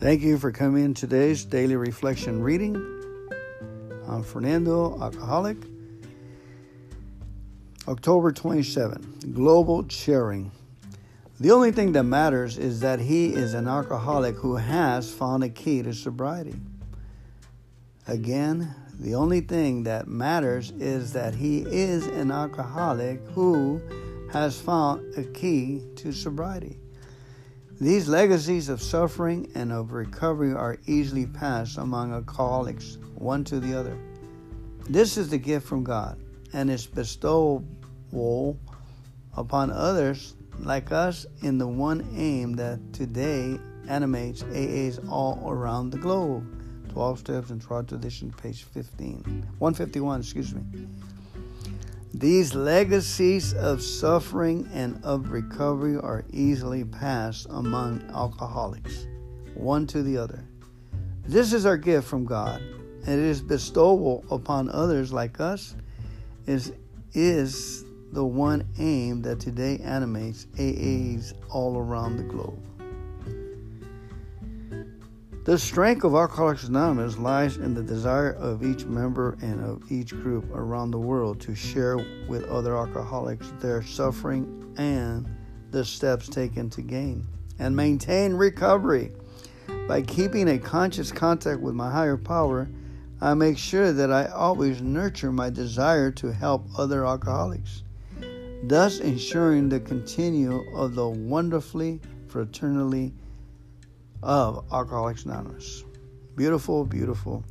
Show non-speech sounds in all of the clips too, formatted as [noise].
Thank you for coming in today's daily reflection reading. I'm Fernando, alcoholic. October 27, global sharing. The only thing that matters is that he is an alcoholic who has found a key to sobriety. Again, the only thing that matters is that he is an alcoholic who has found a key to sobriety. These legacies of suffering and of recovery are easily passed among alcoholics, one to the other. This is the gift from God, and is bestowable upon others like us in the one aim that today animates AAs all around the globe. 12 Steps in Triad Tradition, page 15. 151, excuse me. These legacies of suffering and of recovery are easily passed among alcoholics, one to the other. This is our gift from God, and it is bestowal upon others like us, is, is the one aim that today animates AAs all around the globe. The strength of Alcoholics Anonymous lies in the desire of each member and of each group around the world to share with other alcoholics their suffering and the steps taken to gain and maintain recovery. By keeping a conscious contact with my higher power, I make sure that I always nurture my desire to help other alcoholics, thus ensuring the continue of the wonderfully fraternally of Alcoholics Anonymous. Beautiful, beautiful.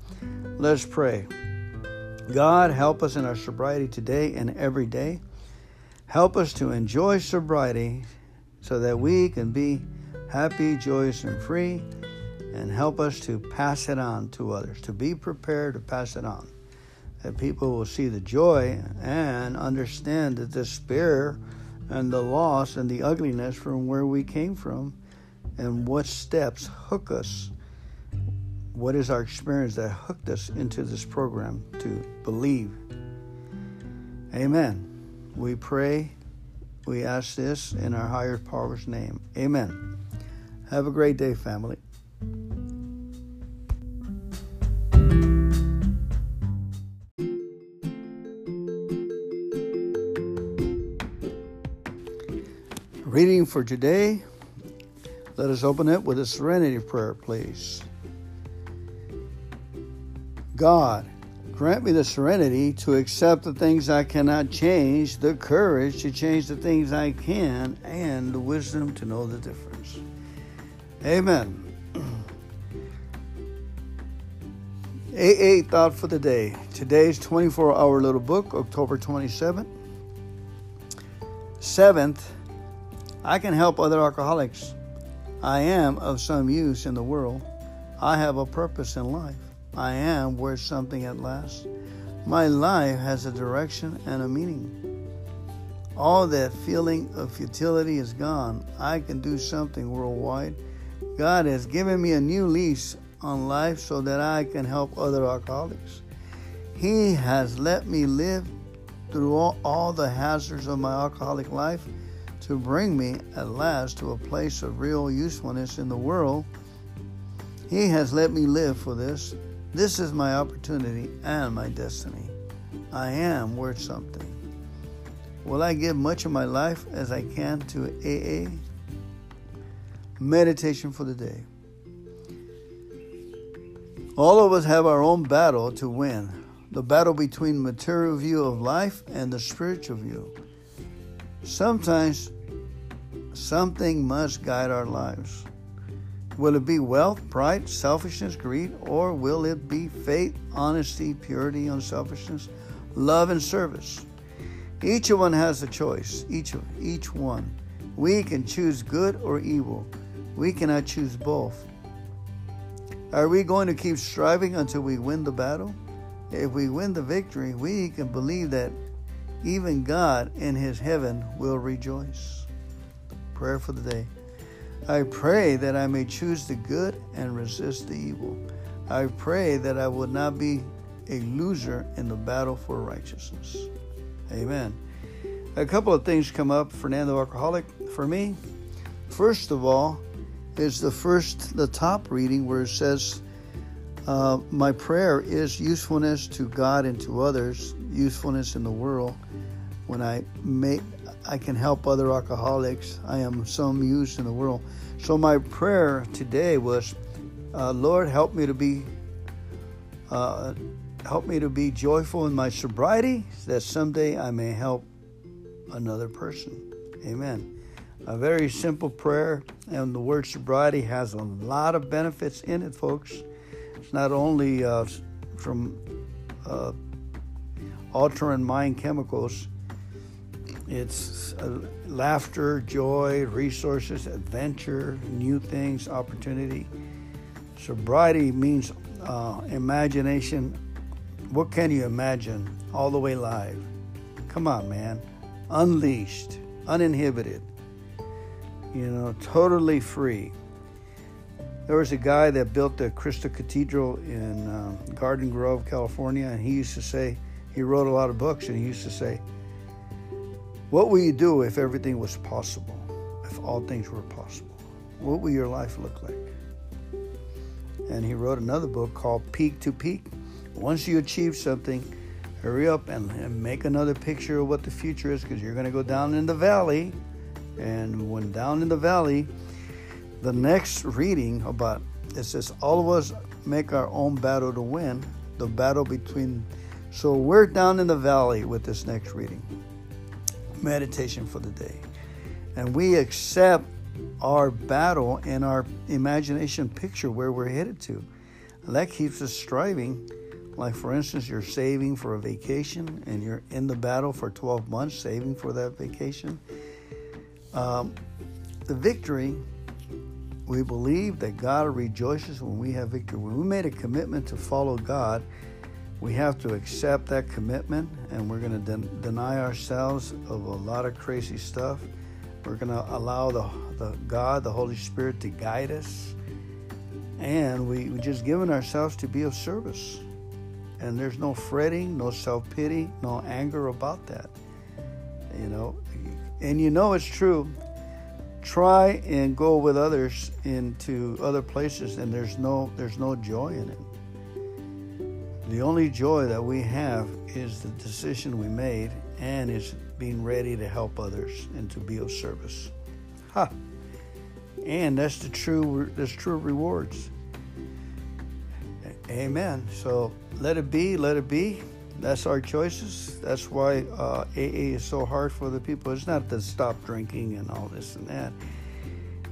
Let's pray. God, help us in our sobriety today and every day. Help us to enjoy sobriety so that we can be happy, joyous, and free. And help us to pass it on to others, to be prepared to pass it on. That people will see the joy and understand the despair and the loss and the ugliness from where we came from and what steps hook us what is our experience that hooked us into this program to believe? Amen. We pray we ask this in our higher power's name. Amen. Have a great day family. Reading for today let us open it with a serenity prayer, please. God, grant me the serenity to accept the things I cannot change, the courage to change the things I can, and the wisdom to know the difference. Amen. [clears throat] AA thought for the day. Today's 24 hour little book, October 27th. Seventh, I can help other alcoholics. I am of some use in the world. I have a purpose in life. I am worth something at last. My life has a direction and a meaning. All that feeling of futility is gone. I can do something worldwide. God has given me a new lease on life so that I can help other alcoholics. He has let me live through all, all the hazards of my alcoholic life to bring me at last to a place of real usefulness in the world. He has let me live for this. This is my opportunity and my destiny. I am worth something. Will I give much of my life as I can to AA? Meditation for the day. All of us have our own battle to win the battle between material view of life and the spiritual view. Sometimes something must guide our lives. Will it be wealth, pride, selfishness, greed, or will it be faith, honesty, purity, unselfishness, love, and service? Each one has a choice, each, each one. We can choose good or evil. We cannot choose both. Are we going to keep striving until we win the battle? If we win the victory, we can believe that even God in his heaven will rejoice. Prayer for the day. I pray that I may choose the good and resist the evil. I pray that I will not be a loser in the battle for righteousness. Amen. A couple of things come up, Fernando Alcoholic, for me. First of all, is the first, the top reading where it says, uh, My prayer is usefulness to God and to others, usefulness in the world. When I make, I can help other alcoholics. I am some use in the world. So my prayer today was, uh, Lord, help me to be, uh, help me to be joyful in my sobriety, that someday I may help another person. Amen. A very simple prayer, and the word sobriety has a lot of benefits in it, folks. It's not only uh, from uh, altering mind chemicals, it's uh, laughter, joy, resources, adventure, new things, opportunity. Sobriety means uh, imagination. What can you imagine all the way live? Come on, man. Unleashed, uninhibited you know, totally free. There was a guy that built the Crystal Cathedral in um, Garden Grove, California, and he used to say, he wrote a lot of books, and he used to say, What will you do if everything was possible? If all things were possible? What will your life look like? And he wrote another book called Peak to Peak. Once you achieve something, hurry up and, and make another picture of what the future is because you're going to go down in the valley and when down in the valley, the next reading about it says, All of us make our own battle to win, the battle between. So we're down in the valley with this next reading, meditation for the day. And we accept our battle and our imagination picture where we're headed to. And that keeps us striving. Like, for instance, you're saving for a vacation and you're in the battle for 12 months, saving for that vacation um, the victory, we believe that God rejoices when we have victory. When we made a commitment to follow God, we have to accept that commitment and we're going to de- deny ourselves of a lot of crazy stuff. We're going to allow the, the God, the Holy Spirit, to guide us. And we, we just given ourselves to be of service. And there's no fretting, no self pity, no anger about that. You know, and you know it's true try and go with others into other places and there's no there's no joy in it the only joy that we have is the decision we made and is being ready to help others and to be of service ha and that's the true that's true rewards amen so let it be let it be that's our choices. That's why uh, AA is so hard for the people. It's not to stop drinking and all this and that.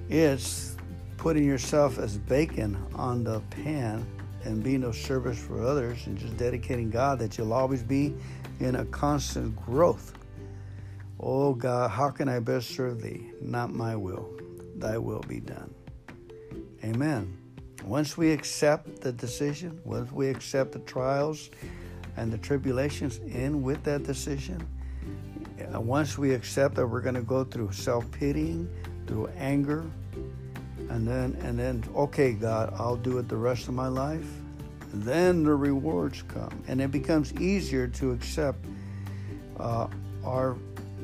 It's putting yourself as bacon on the pan and being of service for others and just dedicating God that you'll always be in a constant growth. Oh God, how can I best serve thee? Not my will, thy will be done. Amen. Once we accept the decision, once we accept the trials, and the tribulations in with that decision. Uh, once we accept that we're going to go through self-pitying, through anger, and then and then okay, God, I'll do it the rest of my life. Then the rewards come, and it becomes easier to accept uh, our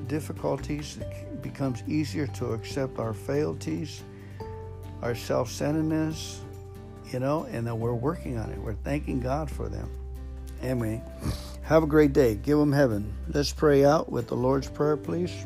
difficulties. It becomes easier to accept our frailties, our self-centeredness, you know, and that we're working on it. We're thanking God for them. Anyway, have a great day. Give them heaven. Let's pray out with the Lord's Prayer, please.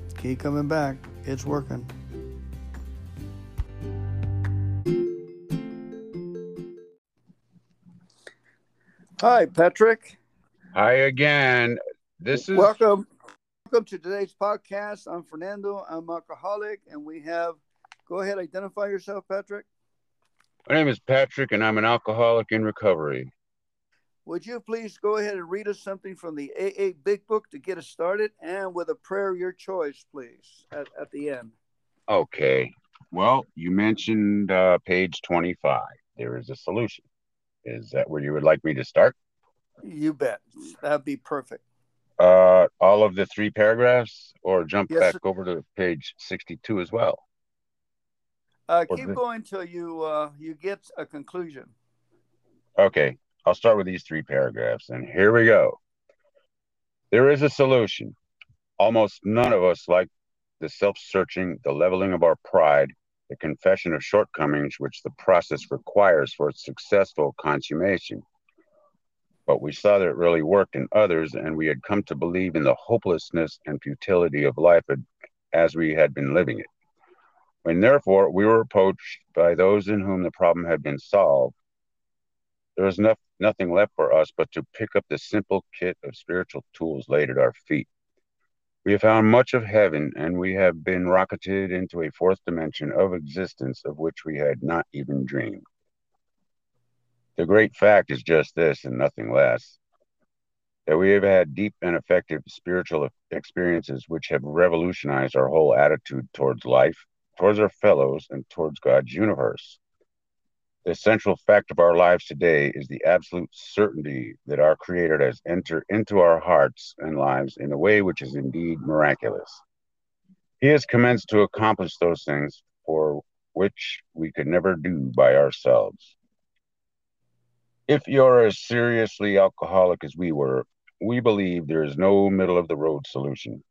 Keep coming back. It's working. Hi, Patrick. Hi again. This is welcome. Welcome to today's podcast. I'm Fernando. I'm alcoholic, and we have. Go ahead, identify yourself, Patrick. My name is Patrick, and I'm an alcoholic in recovery. Would you please go ahead and read us something from the AA Big Book to get us started and with a prayer of your choice, please, at, at the end? Okay. Well, you mentioned uh, page 25. There is a solution. Is that where you would like me to start? You bet. That'd be perfect. Uh, all of the three paragraphs, or jump Yes, back sir. over to page 62 as well? Uh, keep the- going till you uh, you get a conclusion. Okay, I'll start with these three paragraphs, and here we go. There is a solution. Almost none of us like the self searching, the leveling of our pride, the confession of shortcomings which the process requires for its successful consummation. But we saw that it really worked in others, and we had come to believe in the hopelessness and futility of life as we had been living it. When therefore we were approached by those in whom the problem had been solved, there was no, nothing left for us but to pick up the simple kit of spiritual tools laid at our feet. We have found much of heaven, and we have been rocketed into a fourth dimension of existence of which we had not even dreamed. The great fact is just this and nothing less that we have had deep and effective spiritual experiences which have revolutionized our whole attitude towards life, towards our fellows, and towards God's universe. The central fact of our lives today is the absolute certainty that our Creator has entered into our hearts and lives in a way which is indeed miraculous. He has commenced to accomplish those things for which we could never do by ourselves. If you're as seriously alcoholic as we were, we believe there is no middle of the road solution.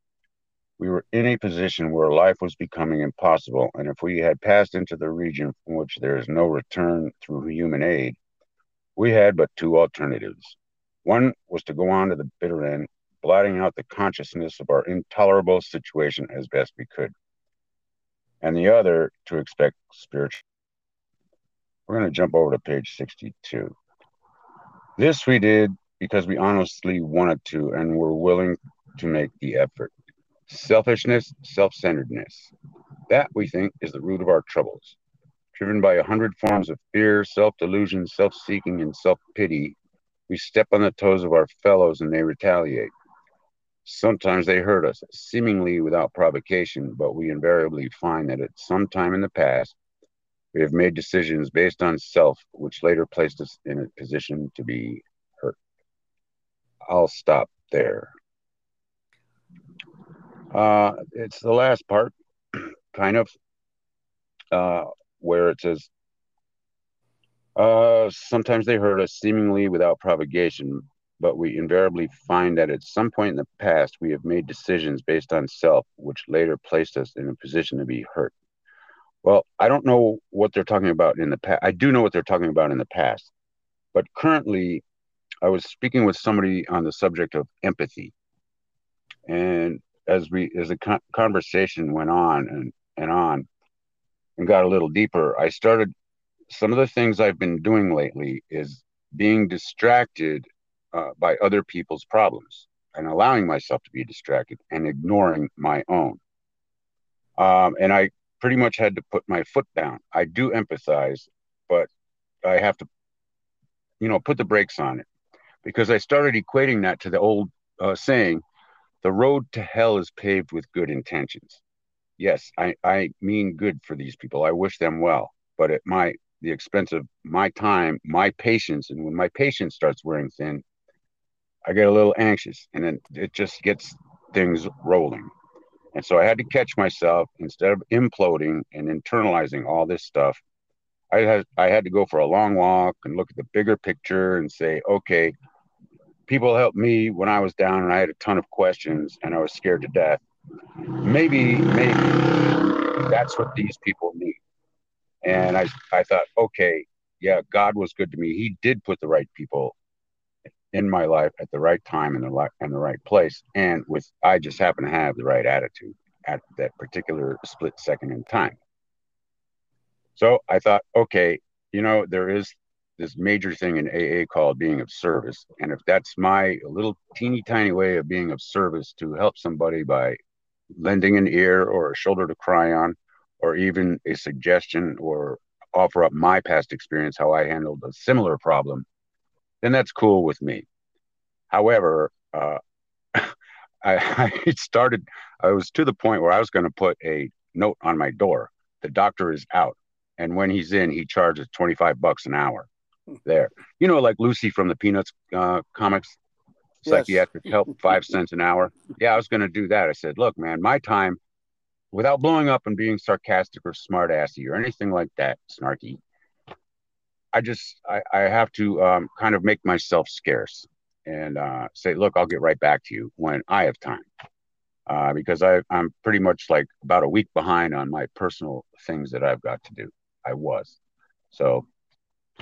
We were in a position where life was becoming impossible, and if we had passed into the region from which there is no return through human aid, we had but two alternatives. One was to go on to the bitter end, blotting out the consciousness of our intolerable situation as best we could, and the other to expect spiritual. We're going to jump over to page 62. This we did because we honestly wanted to and were willing to make the effort. Selfishness, self centeredness. That, we think, is the root of our troubles. Driven by a hundred forms of fear, self delusion, self seeking, and self pity, we step on the toes of our fellows and they retaliate. Sometimes they hurt us, seemingly without provocation, but we invariably find that at some time in the past, we have made decisions based on self, which later placed us in a position to be hurt. I'll stop there. Uh, it's the last part, [clears throat] kind of, uh, where it says, uh, sometimes they hurt us seemingly without provocation, but we invariably find that at some point in the past we have made decisions based on self, which later placed us in a position to be hurt. Well, I don't know what they're talking about in the past. I do know what they're talking about in the past, but currently, I was speaking with somebody on the subject of empathy, and as we as the con- conversation went on and and on and got a little deeper, I started some of the things I've been doing lately is being distracted uh, by other people's problems and allowing myself to be distracted and ignoring my own. Um, and I pretty much had to put my foot down. I do empathize, but I have to, you know, put the brakes on it because I started equating that to the old uh, saying, the road to hell is paved with good intentions. Yes, I, I mean good for these people. I wish them well, but at my the expense of my time, my patience, and when my patience starts wearing thin, I get a little anxious, and then it just gets things rolling. And so I had to catch myself instead of imploding and internalizing all this stuff. I had I had to go for a long walk and look at the bigger picture and say, okay, people helped me when I was down and I had a ton of questions and I was scared to death. Maybe, maybe that's what these people need. And I, I thought, okay, yeah, God was good to me. He did put the right people in my life at the right time in the right in the right place, and with I just happen to have the right attitude at that particular split second in time. So I thought, okay, you know, there is this major thing in AA called being of service, and if that's my little teeny tiny way of being of service to help somebody by lending an ear or a shoulder to cry on, or even a suggestion or offer up my past experience how I handled a similar problem then that's cool with me. However, uh, [laughs] I, [laughs] I started, I was to the point where I was going to put a note on my door. The doctor is out. And when he's in, he charges 25 bucks an hour there. You know, like Lucy from the Peanuts uh, comics, yes. psychiatric help, [laughs] five cents an hour. Yeah, I was going to do that. I said, look, man, my time, without blowing up and being sarcastic or smartassy or anything like that, snarky, I just, I, I have to um, kind of make myself scarce and uh, say, look, I'll get right back to you when I have time. Uh, because I, I'm pretty much like about a week behind on my personal things that I've got to do. I was. So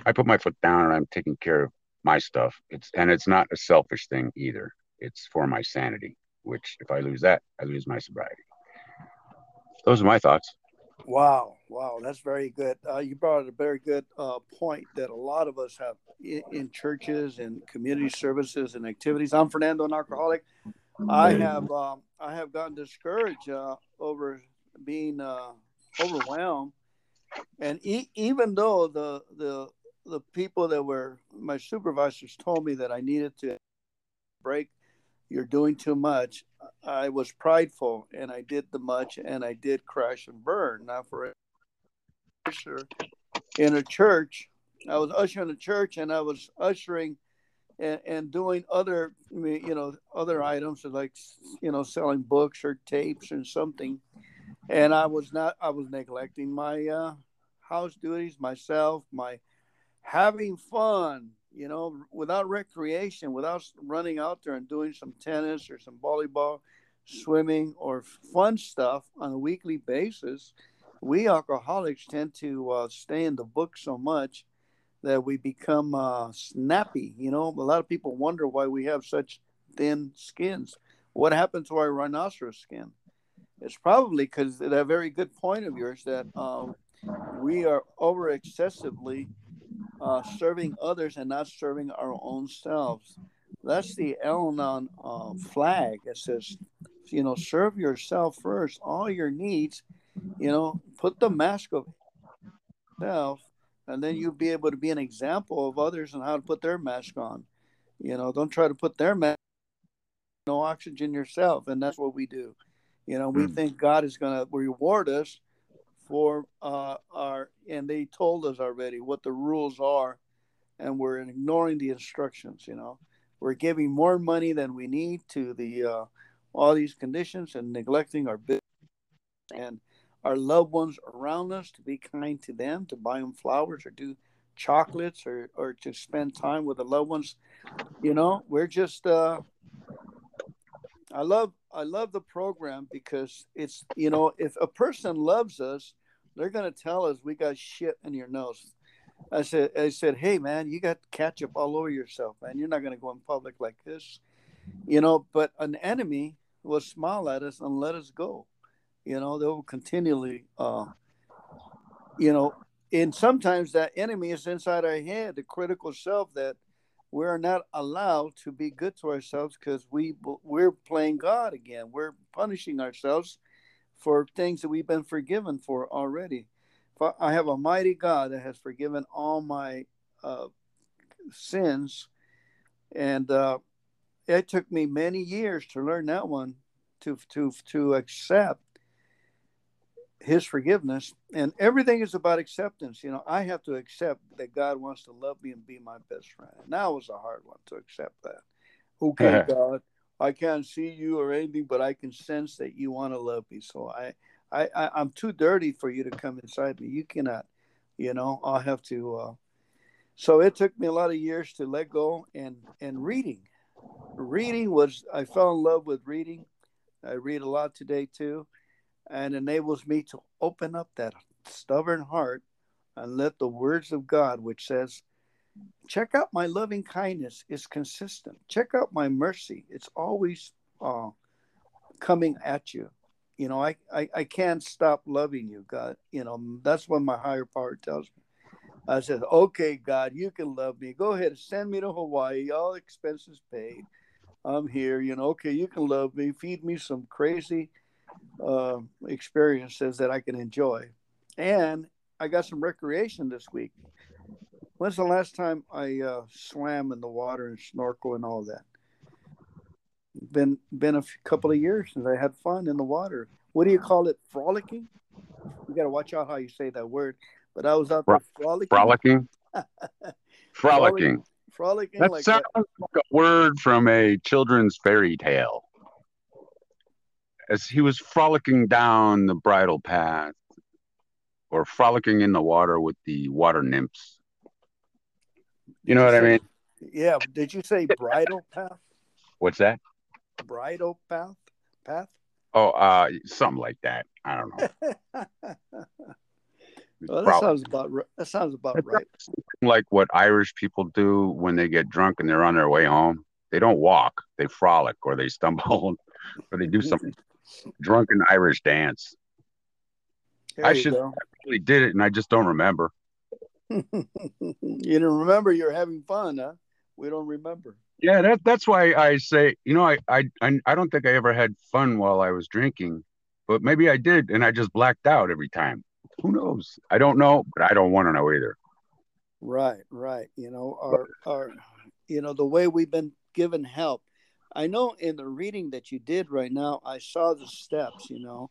I put my foot down and I'm taking care of my stuff. It's and it's not a selfish thing either. It's for my sanity, which if I lose that, I lose my sobriety. Those are my thoughts. Wow, wow, that's very good. Uh, you brought a very good uh, point that a lot of us have in, in, churches and community services and activities. I'm Fernando, an alcoholic. I have um, I have gotten discouraged uh, over being uh, overwhelmed, and e- even though the the the people that were my supervisors told me that I needed to break. You're doing too much. I was prideful and I did the much and I did crash and burn. Now for usher in a church, I was ushering a church and I was ushering and, and doing other you know other items like you know selling books or tapes or something and i was not i was neglecting my uh, house duties myself my having fun, you know, without recreation, without running out there and doing some tennis or some volleyball, swimming, or fun stuff on a weekly basis, we alcoholics tend to uh, stay in the book so much that we become uh, snappy. You know, a lot of people wonder why we have such thin skins. What happened to our rhinoceros skin? It's probably because that very good point of yours that um, we are over excessively uh, serving others and not serving our own selves. That's the Al-Anon uh, flag. It says, you know, serve yourself first, all your needs. You know, put the mask of self, and then you'll be able to be an example of others and how to put their mask on. You know, don't try to put their mask. No oxygen yourself, and that's what we do. You know, we mm. think God is going to reward us for uh, our, and they told us already what the rules are, and we're ignoring the instructions. You know, we're giving more money than we need to the uh, all these conditions and neglecting our business and our loved ones around us to be kind to them, to buy them flowers or do chocolates or, or to spend time with the loved ones. You know, we're just uh, I love I love the program because it's you know if a person loves us, they're gonna tell us we got shit in your nose. I said I said, hey man, you got ketchup all over yourself, man. You're not gonna go in public like this, you know. But an enemy will smile at us and let us go. You know, they will continually, uh, you know, and sometimes that enemy is inside our head, the critical self that we're not allowed to be good to ourselves because we we're playing God again. We're punishing ourselves for things that we've been forgiven for already. I have a mighty God that has forgiven all my uh, sins, and uh, it took me many years to learn that one to to to accept his forgiveness and everything is about acceptance. You know i have to accept that god wants to love me and be my best friend and that was a hard one to accept that. Okay [laughs] god i can't see you or anything but i can sense that you want to love me so I, I i i'm too dirty for you to come inside me. You cannot you know i'll have to uh so it took me a lot of years to let go and and reading. Reading was i fell in love with reading. I read a lot today too and enables me to open up that stubborn heart and let the words of God, which says, check out my loving kindness, is consistent. Check out my mercy. It's always uh, coming at you. You know, I, I, I can't stop loving you, God. You know, that's what my higher power tells me. I said, okay, God, you can love me. Go ahead, send me to Hawaii, all expenses paid. I'm here. You know, okay, you can love me. Feed me some crazy uh, experiences that I can enjoy. And I got some recreation this week. When's the last time I uh, swam in the water and snorkel and all that? Been been a couple of years since I had fun in the water. What do you call it? Frolicking. You got to watch out how you say that word. But I was out there frolicking. [laughs] Frolicking. frolicking. Frolicking. That like sounds that. like a word from a children's fairy tale. As he was frolicking down the bridle path, or frolicking in the water with the water nymphs. You know what I mean? Yeah. Did you say bridle path? What's that? Bridle path? Path? Oh, uh, something like that. I don't know. [laughs] well, that sounds about right. That sounds about That's right. like what Irish people do when they get drunk and they're on their way home. They don't walk; they frolic, or they stumble, [laughs] or they do some drunken Irish dance. There I should- go. Really did it, and I just don't remember. [laughs] you don't remember you're having fun, huh? We don't remember. Yeah, that, that's why I say, you know, I, I I I don't think I ever had fun while I was drinking, but maybe I did, and I just blacked out every time. Who knows? I don't know, but I don't want to know either. Right, right. You know, our our you know, the way we've been given help. I know in the reading that you did right now, I saw the steps, you know,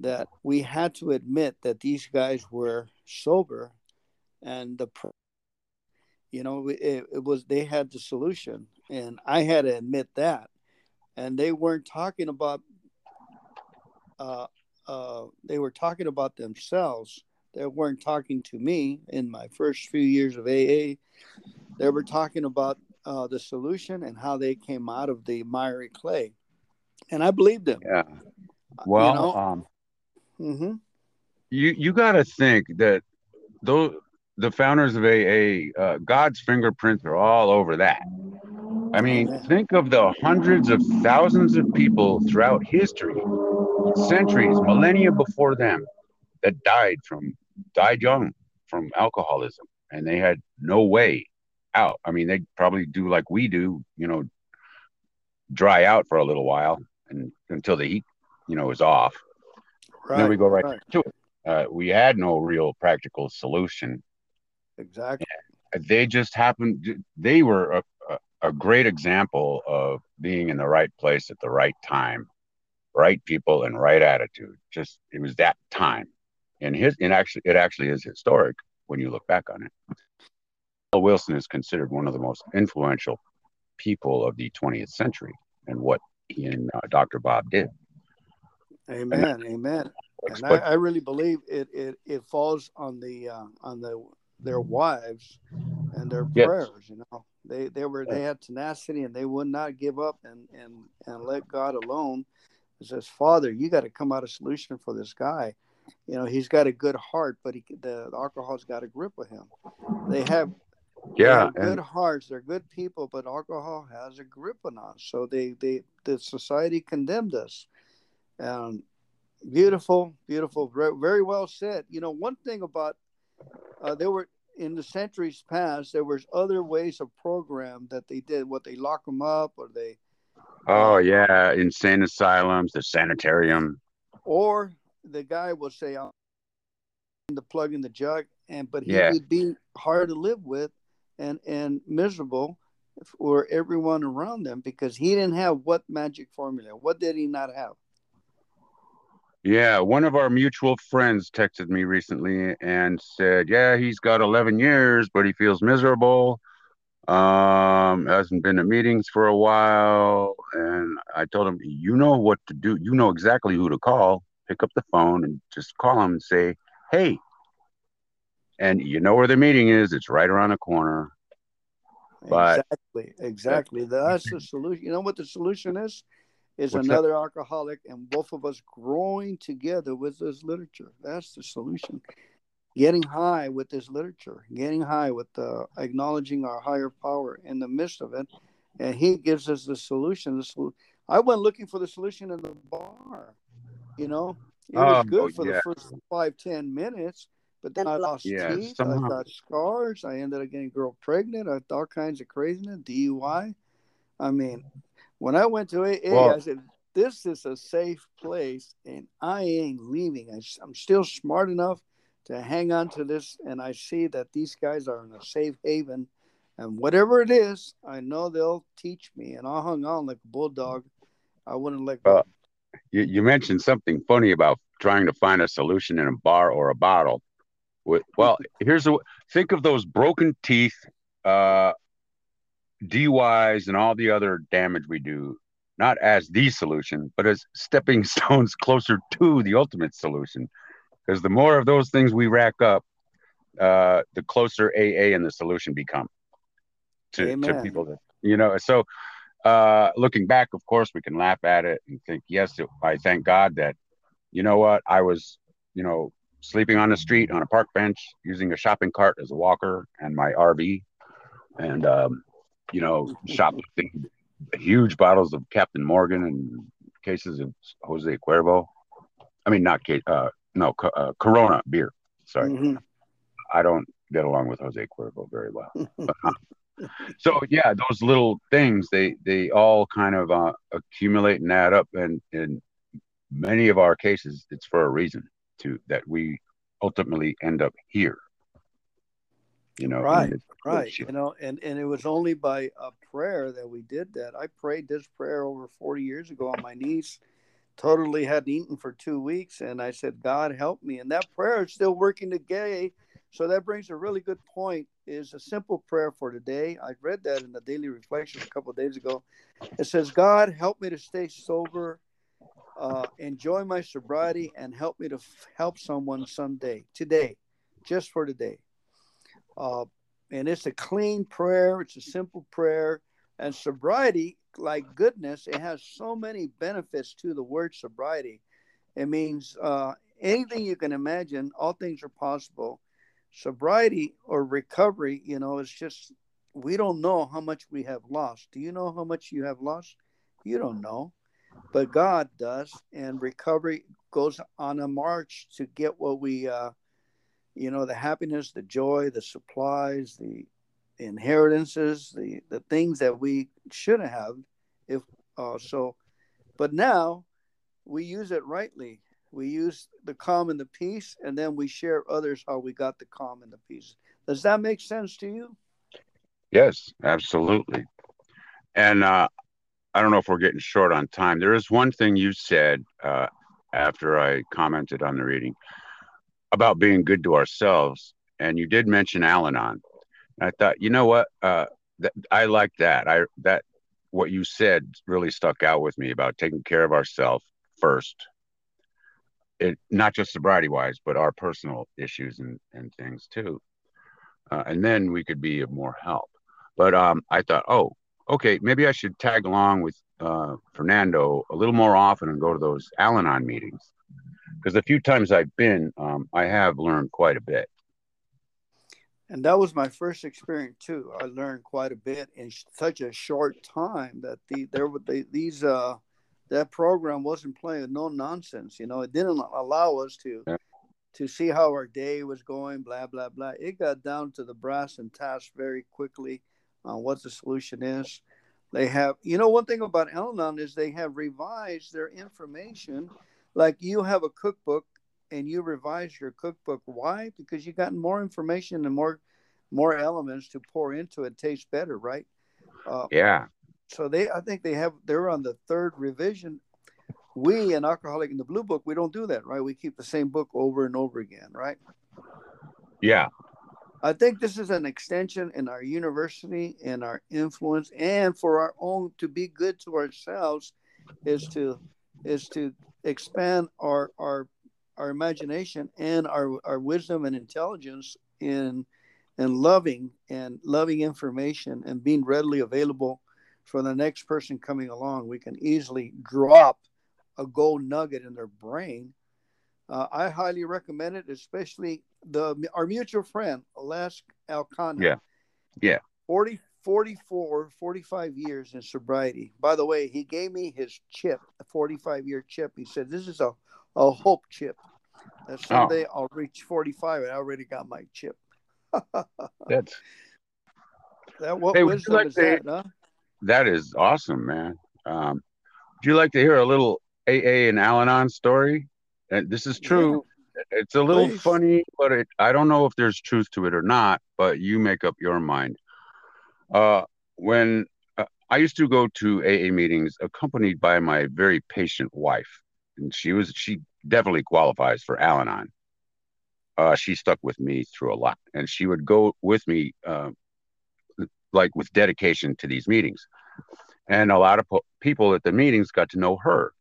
that we had to admit that these guys were sober and the you know, it, it was they had the solution and I had to admit that. And they weren't talking about uh uh they were talking about themselves they weren't talking to me in my first few years of AA. They were talking about uh, the solution and how they came out of the miry clay, and I believed them. Yeah. Well, you know, um, hmm you you got to think that those the founders of AA, uh, God's fingerprints are all over that. I mean, think of the hundreds of thousands of people throughout history, centuries, millennia before them, that died from died young from alcoholism, and they had no way out. I mean, they'd probably do like we do, you know, dry out for a little while and until the heat, you know, is off. right. then we go right right. to it. Uh, we had no real practical solution. Exactly. They just happened. They were a, a, a great example of being in the right place at the right time, right people and right attitude. Just it was that time, and his and actually it actually is historic when you look back on it. Wilson is considered one of the most influential people of the 20th century, and what he and uh, Dr. Bob did. Amen. Amen. And I, I really believe it, it, it falls on the uh, on the their wives and their Yes. prayers. You know, they they were they had tenacity and they would not give up and and and let God alone. It says, Father, you got to come out a solution for this guy. You know, he's got a good heart, but he the, the alcohol's got a grip with him. They have yeah, have good hearts. They're good people, but alcohol has a grip on us. So they, they, the society condemned us. Um, beautiful, beautiful, very, very well said. You know, one thing about uh, there were in the centuries past, there was other ways of program that they did. What they lock them up, or they, oh yeah, insane asylums, the sanitarium. or the guy will say, "I'm the plug in the jug," and but he Yeah. would be hard to live with, and and miserable for everyone around them because he didn't have what magic formula. What did he not have? Yeah, one of our mutual friends texted me recently and said, "Yeah, he's got 11 years, but he feels miserable. Um, hasn't been to meetings for a while." And I told him, "You know what to do. You know exactly who to call. Pick up the phone and just call him and say, "Hey." And you know where the meeting is. It's right around the corner. But- exactly, exactly. That's the solution. You know what the solution is? Is What's that? another alcoholic and both of us growing together with this literature. That's the solution. Getting high with this literature, getting high with uh, acknowledging our higher power in the midst of it, and he gives us the solution. The solu- I went looking for the solution in the bar. You know, it was Um, good for yeah. the first five ten minutes, but then I lost Yeah, teeth. somehow- I got scars. I ended up getting a girl pregnant. I all kinds of craziness, DUI. I mean, when I went to AA, Well- I said, "This is a safe place, and I ain't leaving. I, am still smart enough to hang on to this, and I see that these guys are in a safe haven, and whatever it is, I know they'll teach me, and I hung on like a bulldog. I wouldn't let go. Uh, you, you mentioned something funny about trying to find a solution in a bar or a bottle. Well, here's a think of those broken teeth, uh, DUIs, and all the other damage we do, not as the solution, but as stepping [laughs] stones closer to the ultimate solution. Because the more of those things we rack up, uh, the closer AA and the solution become to, to people that, you know. So, uh, looking back, of course, we can laugh at it and think, yes, I thank God that, you know what, I was, you know, sleeping on the street on a park bench, using a shopping cart as a walker and my RV, and um, you know, [laughs] shoplifting huge bottles of Captain Morgan and cases of Jose Cuervo. I mean, not uh, no uh, Corona beer. Sorry, mm-hmm. I don't get along with Jose Cuervo very well. [laughs] so yeah, those little things they they all kind of uh, accumulate and add up, and in many of our cases, it's for a reason to that we ultimately end up here. You know right right. You know and and it was only by a prayer that we did that. I prayed this prayer over 40 years ago on my knees totally hadn't eaten for two weeks and i said god help me. And that prayer is still working today. So that brings a really good point is a simple prayer for today. I read that in the daily reflection a couple of days ago. It says god help me to stay sober uh, enjoy my sobriety and help me to f- help someone someday, today, just for today. Uh, and it's a clean prayer, it's a simple prayer. And sobriety, like goodness, it has so many benefits to the word sobriety. It means uh, anything you can imagine, all things are possible. Sobriety or recovery, you know, is just, we don't know how much we have lost. Do you know how much you have lost? You don't know but God does, and recovery goes on a march to get what we, uh, you know, the happiness, the joy, the supplies, the inheritances, the the things that we should have, if uh, so. But now we use it rightly. We use the calm and the peace, and then we share others how we got the calm and the peace. Does that make sense to you? Yes, absolutely. And uh, I don't know if we're getting short on time. There is one thing you said uh, after I commented on the reading about being good to ourselves, and you did mention Al-Anon. I thought, you know what? Uh, th- I like that. I that what you said really stuck out with me about taking care of ourselves first. It not just sobriety wise, but our personal issues and, and things too. Uh, and then we could be of more help. But um, I thought, oh, okay, maybe I should tag along with uh, Fernando a little more often and go to those Al Anon meetings. Because the few times I've been, um, I have learned quite a bit. And that was my first experience too. I learned quite a bit in such a short time that the there were the, these uh, that program wasn't playing no nonsense. You know, it didn't allow us to yeah. to see how our day was going. Blah blah blah. It got down to the brass and task very quickly on what the solution is. They have, you know, one thing about Al-Anon is they have revised their information. Like you have a cookbook and you revise your cookbook. Why? Because you got more information and more more elements to pour into it. Tastes better, right? Uh, yeah. So they, I think they have. They're on the third revision. We in Alcoholic in the Blue Book, we don't do that, right? We keep the same book over and over again, right? Yeah, I think this is an extension in our university and our influence, and for our own to be good to ourselves, is to is to expand our our our imagination and our our wisdom and intelligence in in loving and loving information and being readily available for the next person coming along. We can easily drop a gold nugget in their brain. Uh, I highly recommend it, especially the our mutual friend Alask Alcana. Yeah. Yeah. 40, 44, 45 years in sobriety. By the way, he gave me his chip, a 45 year chip. He said, This is a, a hope chip. That someday oh. I'll reach 45 and I already got my chip. [laughs] That's that what hey, wisdom like is to, that, huh? That is awesome, man. Um, would you like to hear a little AA and Al Anon story? And this is true. It's a little Please. funny, but it, I don't know if there's truth to it or not. But you make up your mind. Uh, when uh, I used to go to AA meetings, accompanied by my very patient wife, and she was she definitely qualifies for Al-Anon. Uh, she stuck with me through a lot, and she would go with me, uh, like with dedication to these meetings. And a lot of po- people at the meetings got to know her,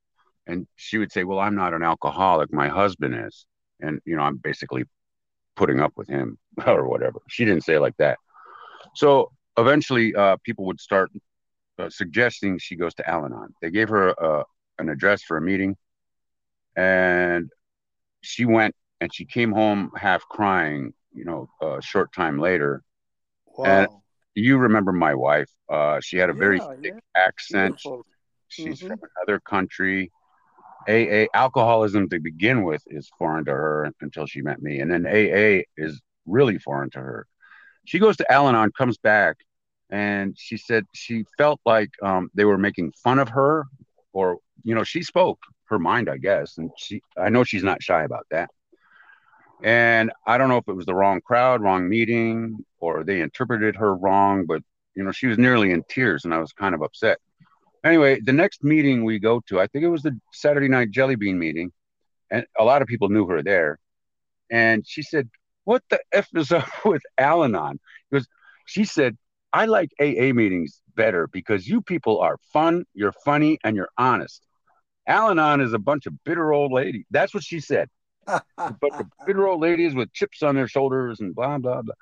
and she would say, "Well, I'm not an alcoholic. My husband is." And you know i'm basically putting up with him [laughs] or whatever she didn't say it like that so eventually uh, people would start uh, suggesting she goes to al-anon they gave her uh, an address for a meeting and she went and she came home half crying you know a short time later Wow. And you remember my wife uh, she had a very Yeah, thick yeah, accent beautiful. She's Mhm. from another country. AA alcoholism to begin with is foreign to her until she met me, and then AA is really foreign to her. She goes to Al-Anon, comes back, and she said she felt like um, they were making fun of her, or you know, she spoke her mind, I guess, and she I know she's not shy about that. And I don't know if it was the wrong crowd, wrong meeting, or they interpreted her wrong, but you know, she was nearly in tears, and I was kind of upset anyway, the next meeting we go to, I think it was the Saturday night jelly bean meeting, and a lot of people knew her there. And she said, What the F is up [laughs] with Al Anon? Because she said, I like AA meetings better because you people are fun, you're funny, and you're honest. Al Anon is a bunch of bitter old ladies. That's what she said. A [laughs] bunch of bitter old ladies with chips on their shoulders and blah, blah, blah.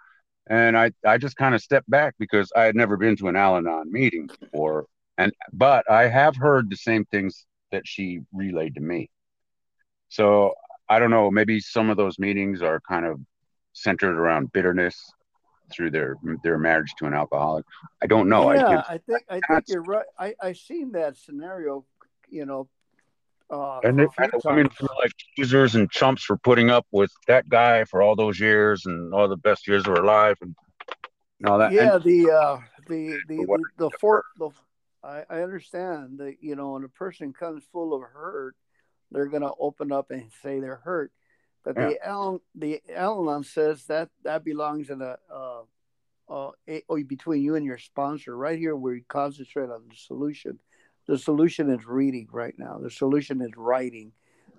And I, I just kind of stepped back because I had never been to an Al Anon meeting before and but I have heard the same things that she relayed to me. So I don't know. Maybe some of those meetings are kind of centered around bitterness through their their marriage to an alcoholic. I don't know. yeah, I, I think I think you're right. I I seen that scenario, you know. Uh, and, they, and the women feel like losers and chumps for putting up with that guy for all those years and all the best years of her life and all that. yeah, And, the uh, the the the, the for the I, I understand that you know when a person comes full of hurt, they're gonna open up and say they're hurt. But the Al the Al-Anon says that that belongs in a uh, uh, a, oh, between you and your sponsor. Right here, where we concentrate on the solution. The solution is reading right now. The solution is writing.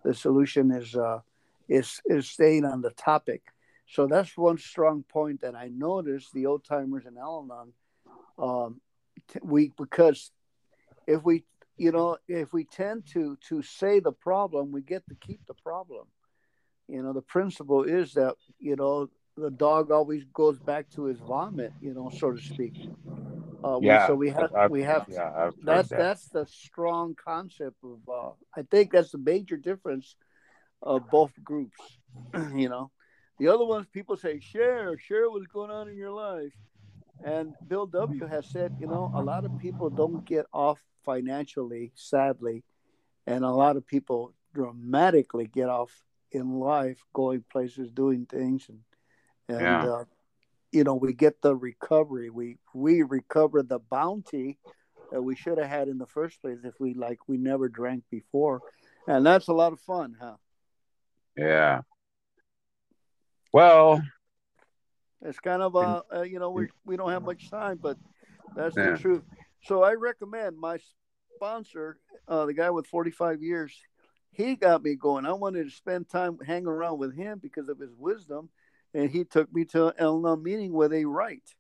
The solution is uh, is is staying on the topic. So that's one strong point that I noticed the old timers in Al-Anon. Um, t- we because if we you know if we tend to to say the problem, we get to keep the problem. You know the principle is that you know the dog always goes back to his vomit. You know, so to speak. Uh, yeah. so we have I've- we have yeah, that's that. that's the strong concept of uh, i think that's the major difference of both groups [clears throat] you know the other ones people say share share what's going on in your life and bill w has said you know a lot of people don't get off financially sadly and a lot of people dramatically get off in life going places doing things and and Yeah. uh, you know we get the recovery we we recover the bounty that we should have had in the first place if we like we never drank before and that's a lot of fun huh Yeah. Well, it's kind of uh, uh you know we we don't have much time but that's Yeah. the truth. So i recommend my sponsor uh the guy with 45 years he got me going. I wanted to spend time hanging around with him because of his wisdom and he took me to an Al-Anon meeting where they write.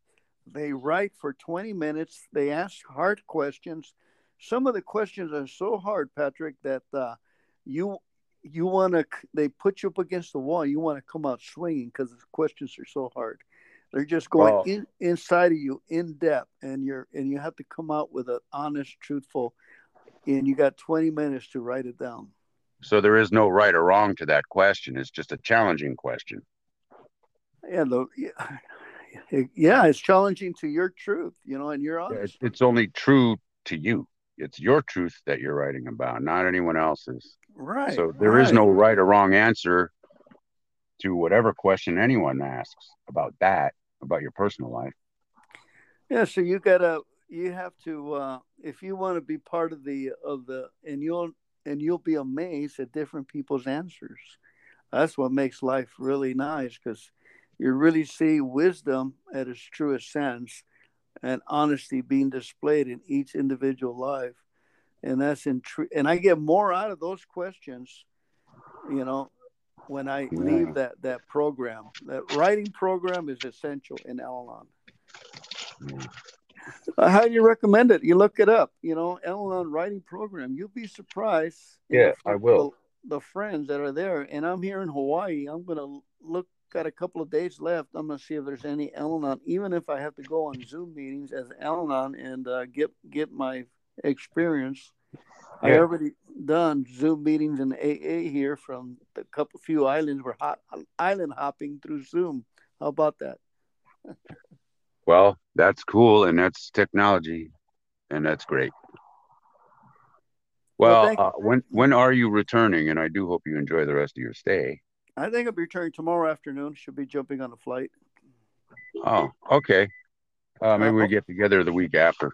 They write for 20 minutes. They ask hard questions. Some of the questions are so hard patrick that uh you you want to they put you up against the wall. You want to come out swinging because the questions are so hard they're just going in inside of you in depth and you're and you have to come out with an honest truthful and you got 20 minutes to write it down so there is no right or wrong to that question. It's just a challenging question. yeah the, yeah, [laughs] yeah it's challenging to your truth you know and you're Yeah, It's, it's only true to you. It's your truth that you're writing about, not anyone else's. right so there is right. no right or wrong answer to whatever question anyone asks about that, about your personal life. Yeah, so you gotta you have to uh if you want to be part of the of the and you'll and you'll be amazed at different people's answers. That's what makes life really nice because you really see wisdom at its truest sense and honesty being displayed in each individual life. And that's in tr- and I get more out of those questions, you know, when I yeah. leave that that program. That writing program is essential in Al-Anon. Yeah. I highly recommend it. You look it up, you know, Al-Anon writing program. You'll be surprised. Yeah, I will. The, the, friends that are there, and I'm here in Hawaii. I'm gonna look. Got a couple of days left. I'm gonna see if there's any Al-Anon, even if I have to go on Zoom meetings as Al-Anon and uh, get get my experience. I already done Zoom meetings in AA here from a couple few islands. We're hot, island hopping through Zoom. How about that? Well, that's cool, and that's technology, and that's great. Well, well uh, when when are you returning? And I do hope you enjoy the rest of your stay. I think I'll be returning tomorrow afternoon. Should be jumping on a flight. Oh, okay. Uh, maybe we get together the week after.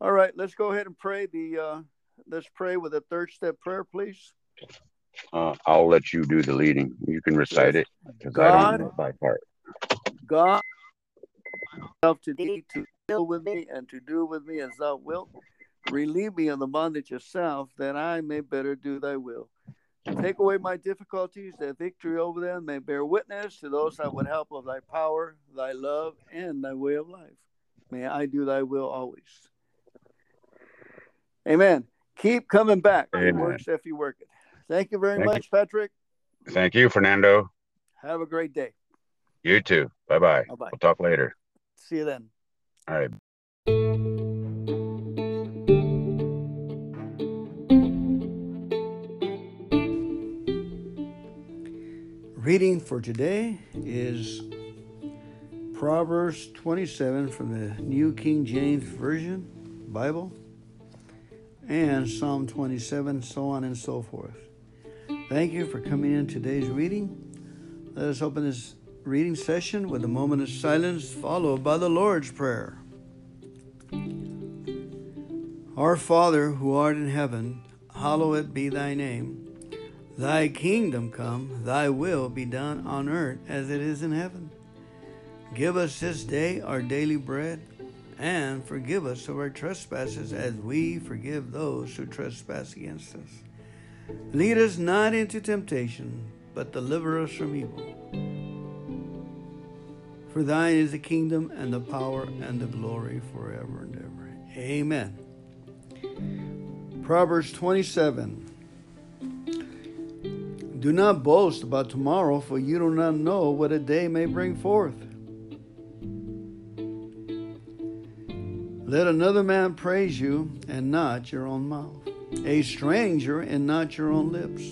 All right, let's go ahead and pray. The uh, let's pray with a third step prayer, please. Uh, I'll let you do the leading. You can recite yes. it because I don't know by part. God to thee to deal with me and to do with me as thou wilt. Relieve me of the bondage of self, that I may better do thy will. Take away my difficulties, that victory over them may bear witness to those that would help of thy power, thy love, and thy way of life. May I do thy will always. Amen. Keep coming back. Amen. Works if you work it. Thank you very Thank much, you. Patrick. Thank you, Fernando. Have a great day. You too. Bye bye. We'll talk later. See you then. All right. Reading for today is Proverbs 27 from the New King James Version Bible and Psalm 27, so on and so forth. Thank you for coming in today's reading. Let us open this reading session with a moment of silence followed by the Lord's Prayer. Our Father who art in heaven, hallowed be thy name. Thy kingdom come, thy will be done on earth as it is in heaven. Give us this day our daily bread, and forgive us of our trespasses as we forgive those who trespass against us. Lead us not into temptation, but deliver us from evil. For thine is the kingdom and the power and the glory forever and ever. Amen. Proverbs 27. Do not boast about tomorrow, for you do not know what a day may bring forth. Let another man praise you, and not your own mouth, a stranger, and not your own lips.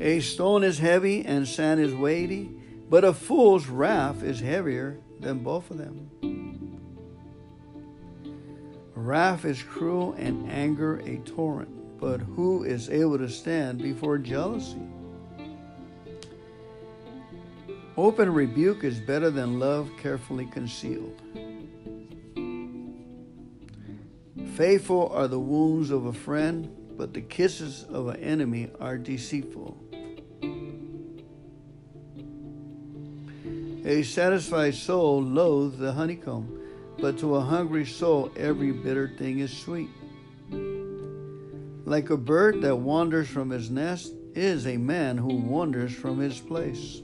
A stone is heavy and sand is weighty, but a fool's wrath is heavier than both of them. Wrath is cruel and anger a torrent, but who is able to stand before jealousy? Open rebuke is better than love carefully concealed. Faithful are the wounds of a friend, but the kisses of an enemy are deceitful. A satisfied soul loathes the honeycomb, but to a hungry soul every bitter thing is sweet. Like a bird that wanders from his nest is a man who wanders from his place.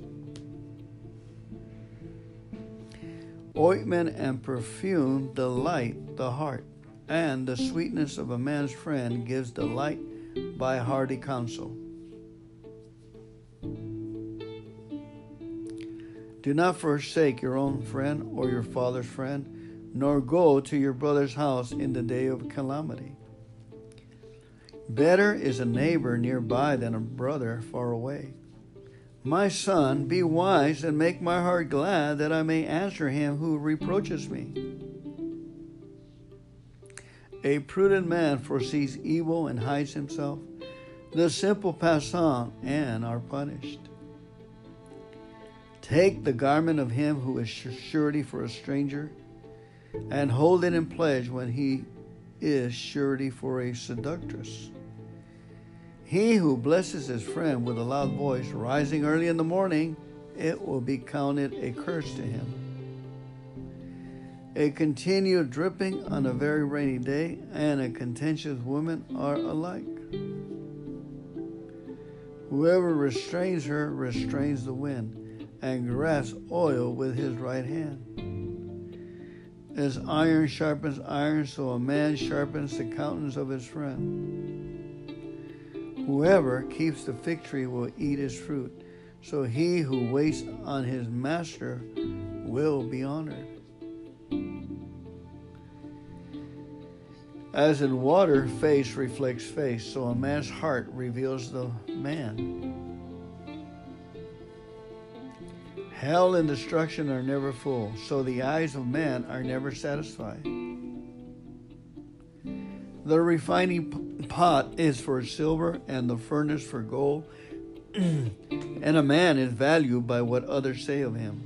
Ointment and perfume delight the heart, and the sweetness of a man's friend gives delight by hearty counsel. Do not forsake your own friend or your father's friend, nor go to your brother's house in the day of calamity. Better is a neighbor nearby than a brother far away. My son, be wise and make my heart glad that I may answer him who reproaches me. A prudent man foresees evil and hides himself. The simple pass on and are punished. Take the garment of him who is surety for a stranger, and hold it in pledge when he is surety for a seductress. He who blesses his friend with a loud voice, rising early in the morning, it will be counted a curse to him. A continued dripping on a very rainy day and a contentious woman are alike. Whoever restrains her restrains the wind and grasps oil with his right hand. As iron sharpens iron, so a man sharpens the countenance of his friend. Whoever keeps the fig tree will eat its fruit, so he who waits on his master will be honored. As in water, face reflects face, so a man's heart reveals the man. Hell and destruction are never full, so the eyes of man are never satisfied. The refining pot is for silver and the furnace for gold, [clears throat] and a man is valued by what others say of him.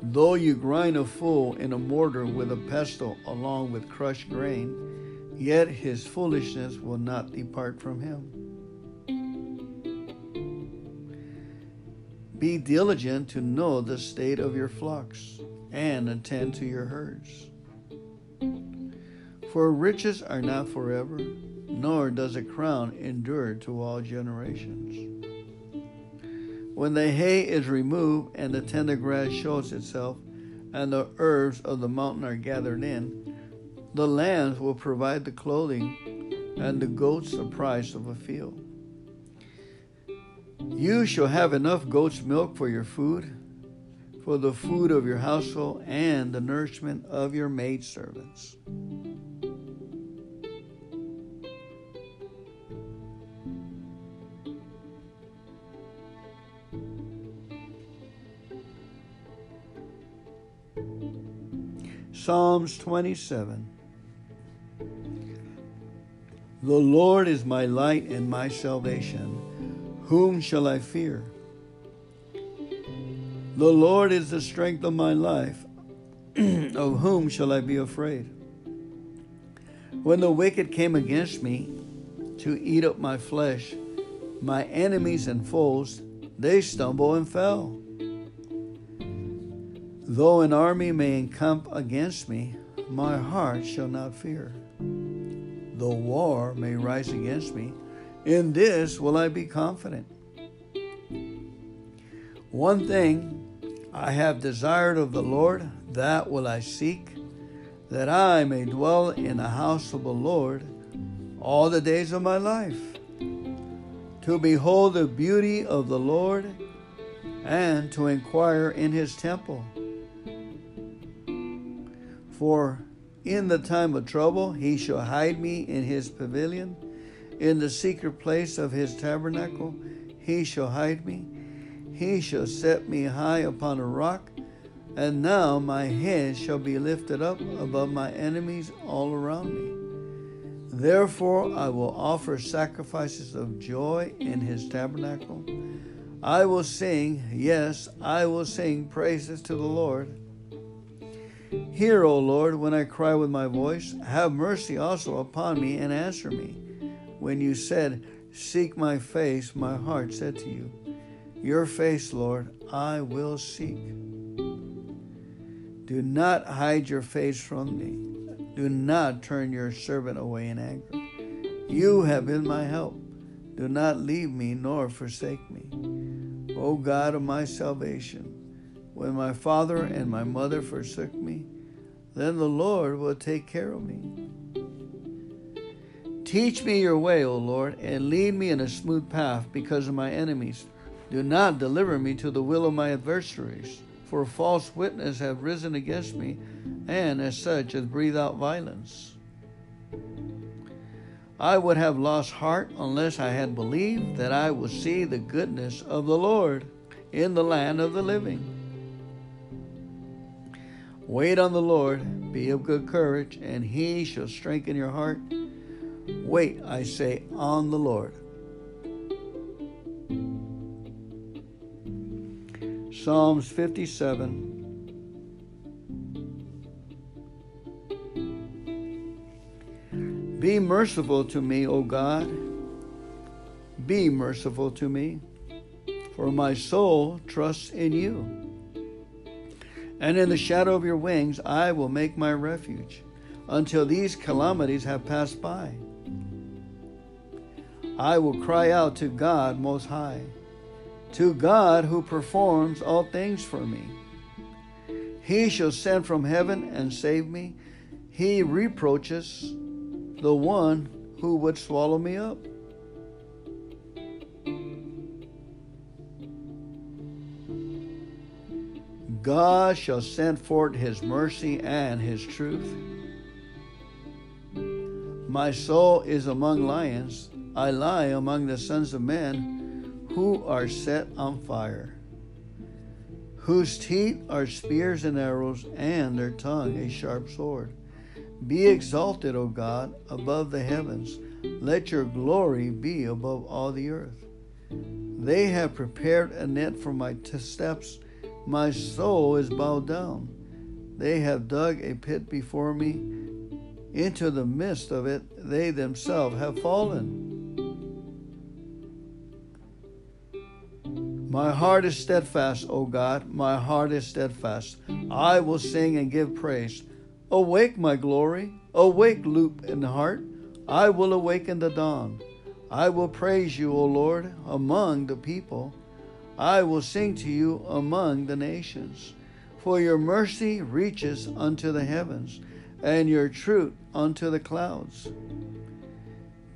Though you grind a fool in a mortar with a pestle along with crushed grain, yet his foolishness will not depart from him. Be diligent to know the state of your flocks and attend to your herds. For riches are not forever, nor does a crown endure to all generations. When the hay is removed and the tender grass shows itself, and the herbs of the mountain are gathered in, the lambs will provide the clothing, and the goats the price of a field. You shall have enough goat's milk for your food, for the food of your household, and the nourishment of your maidservants. Psalms 27 The Lord is my light and my salvation. Whom shall I fear? The Lord is the strength of my life. [clears throat] of whom shall I be afraid? When the wicked came against me to eat up my flesh, my enemies and foes, they stumble and fell. Though an army may encamp against me, my heart shall not fear. Though war may rise against me, in this will I be confident. One thing I have desired of the Lord, that will I seek, that I may dwell in the house of the Lord all the days of my life, to behold the beauty of the Lord and to inquire in his temple. For in the time of trouble he shall hide me in his pavilion. In the secret place of his tabernacle he shall hide me. He shall set me high upon a rock, and now my head shall be lifted up above my enemies all around me. Therefore I will offer sacrifices of joy in his tabernacle. I will sing, yes, I will sing praises to the Lord. Hear, O Lord, when I cry with my voice. Have mercy also upon me and answer me. When you said, Seek my face, my heart said to you, Your face, Lord, I will seek. Do not hide your face from me. Do not turn your servant away in anger. You have been my help. Do not leave me nor forsake me. O God of my salvation, when my father and my mother forsook me, then the Lord will take care of me. Teach me your way, O Lord, and lead me in a smooth path because of my enemies. Do not deliver me to the will of my adversaries, for false witnesses have risen against me, and as such have breathed out violence. I would have lost heart unless I had believed that I would see the goodness of the Lord in the land of the living. Wait on the Lord, be of good courage, and he shall strengthen your heart. Wait, I say, on the Lord. Psalms 57. Be merciful to me, O God. Be merciful to me, for my soul trusts in you. And in the shadow of your wings I will make my refuge until these calamities have passed by. I will cry out to God Most High, to God who performs all things for me. He shall send from heaven and save me. He reproaches the one who would swallow me up. God shall send forth his mercy and his truth. My soul is among lions. I lie among the sons of men who are set on fire, whose teeth are spears and arrows, and their tongue a sharp sword. Be exalted, O God, above the heavens. Let your glory be above all the earth. They have prepared a net for my t- steps. My soul is bowed down. They have dug a pit before me. Into the midst of it, they themselves have fallen. My heart is steadfast, O God, my heart is steadfast. I will sing and give praise. Awake, my glory, awake, loop in the heart. I will awaken the dawn. I will praise you, O Lord, among the people. I will sing to you among the nations. For your mercy reaches unto the heavens, and your truth unto the clouds.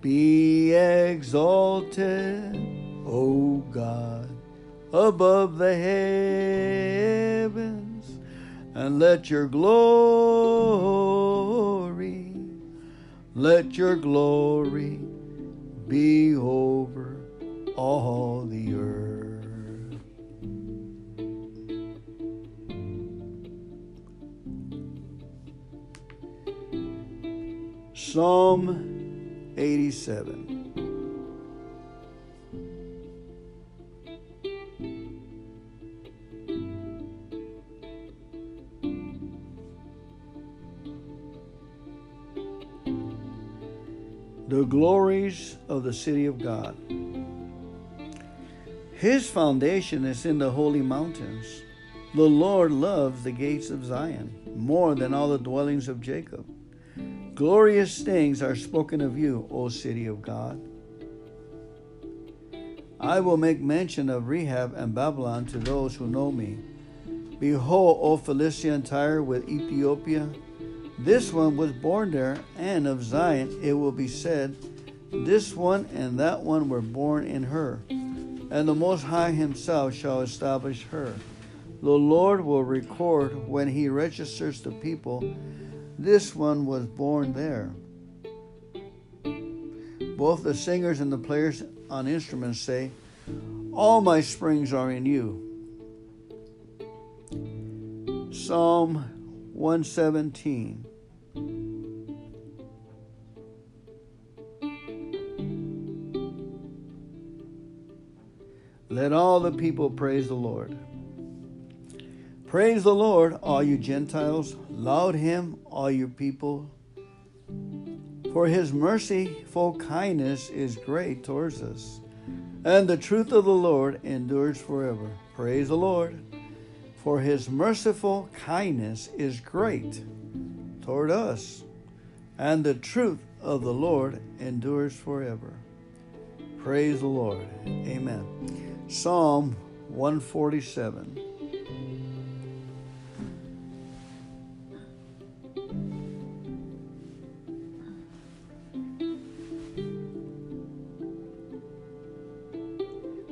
Be exalted, O God above the heavens, and let your glory, let your glory be over all the earth. Psalm 87. The glories of the city of God. His foundation is in the holy mountains. The Lord loves the gates of Zion more than all the dwellings of Jacob. Glorious things are spoken of you, O city of God. I will make mention of Rahab and Babylon to those who know me. Behold, O Philistia and Tyre with Ethiopia, this one was born there, and of Zion it will be said, This one and that one were born in her, and the Most High Himself shall establish her. The Lord will record when He registers the people, This one was born there. Both the singers and the players on instruments say, All my springs are in you. Psalm 117. Let all the people praise the Lord. Praise the Lord, all you Gentiles. Laud him, all you people. For his merciful kindness is great towards us, and the truth of the Lord endures forever. Praise the Lord. For his merciful kindness is great toward us, and the truth of the Lord endures forever. Praise the Lord. Amen. Psalm 147.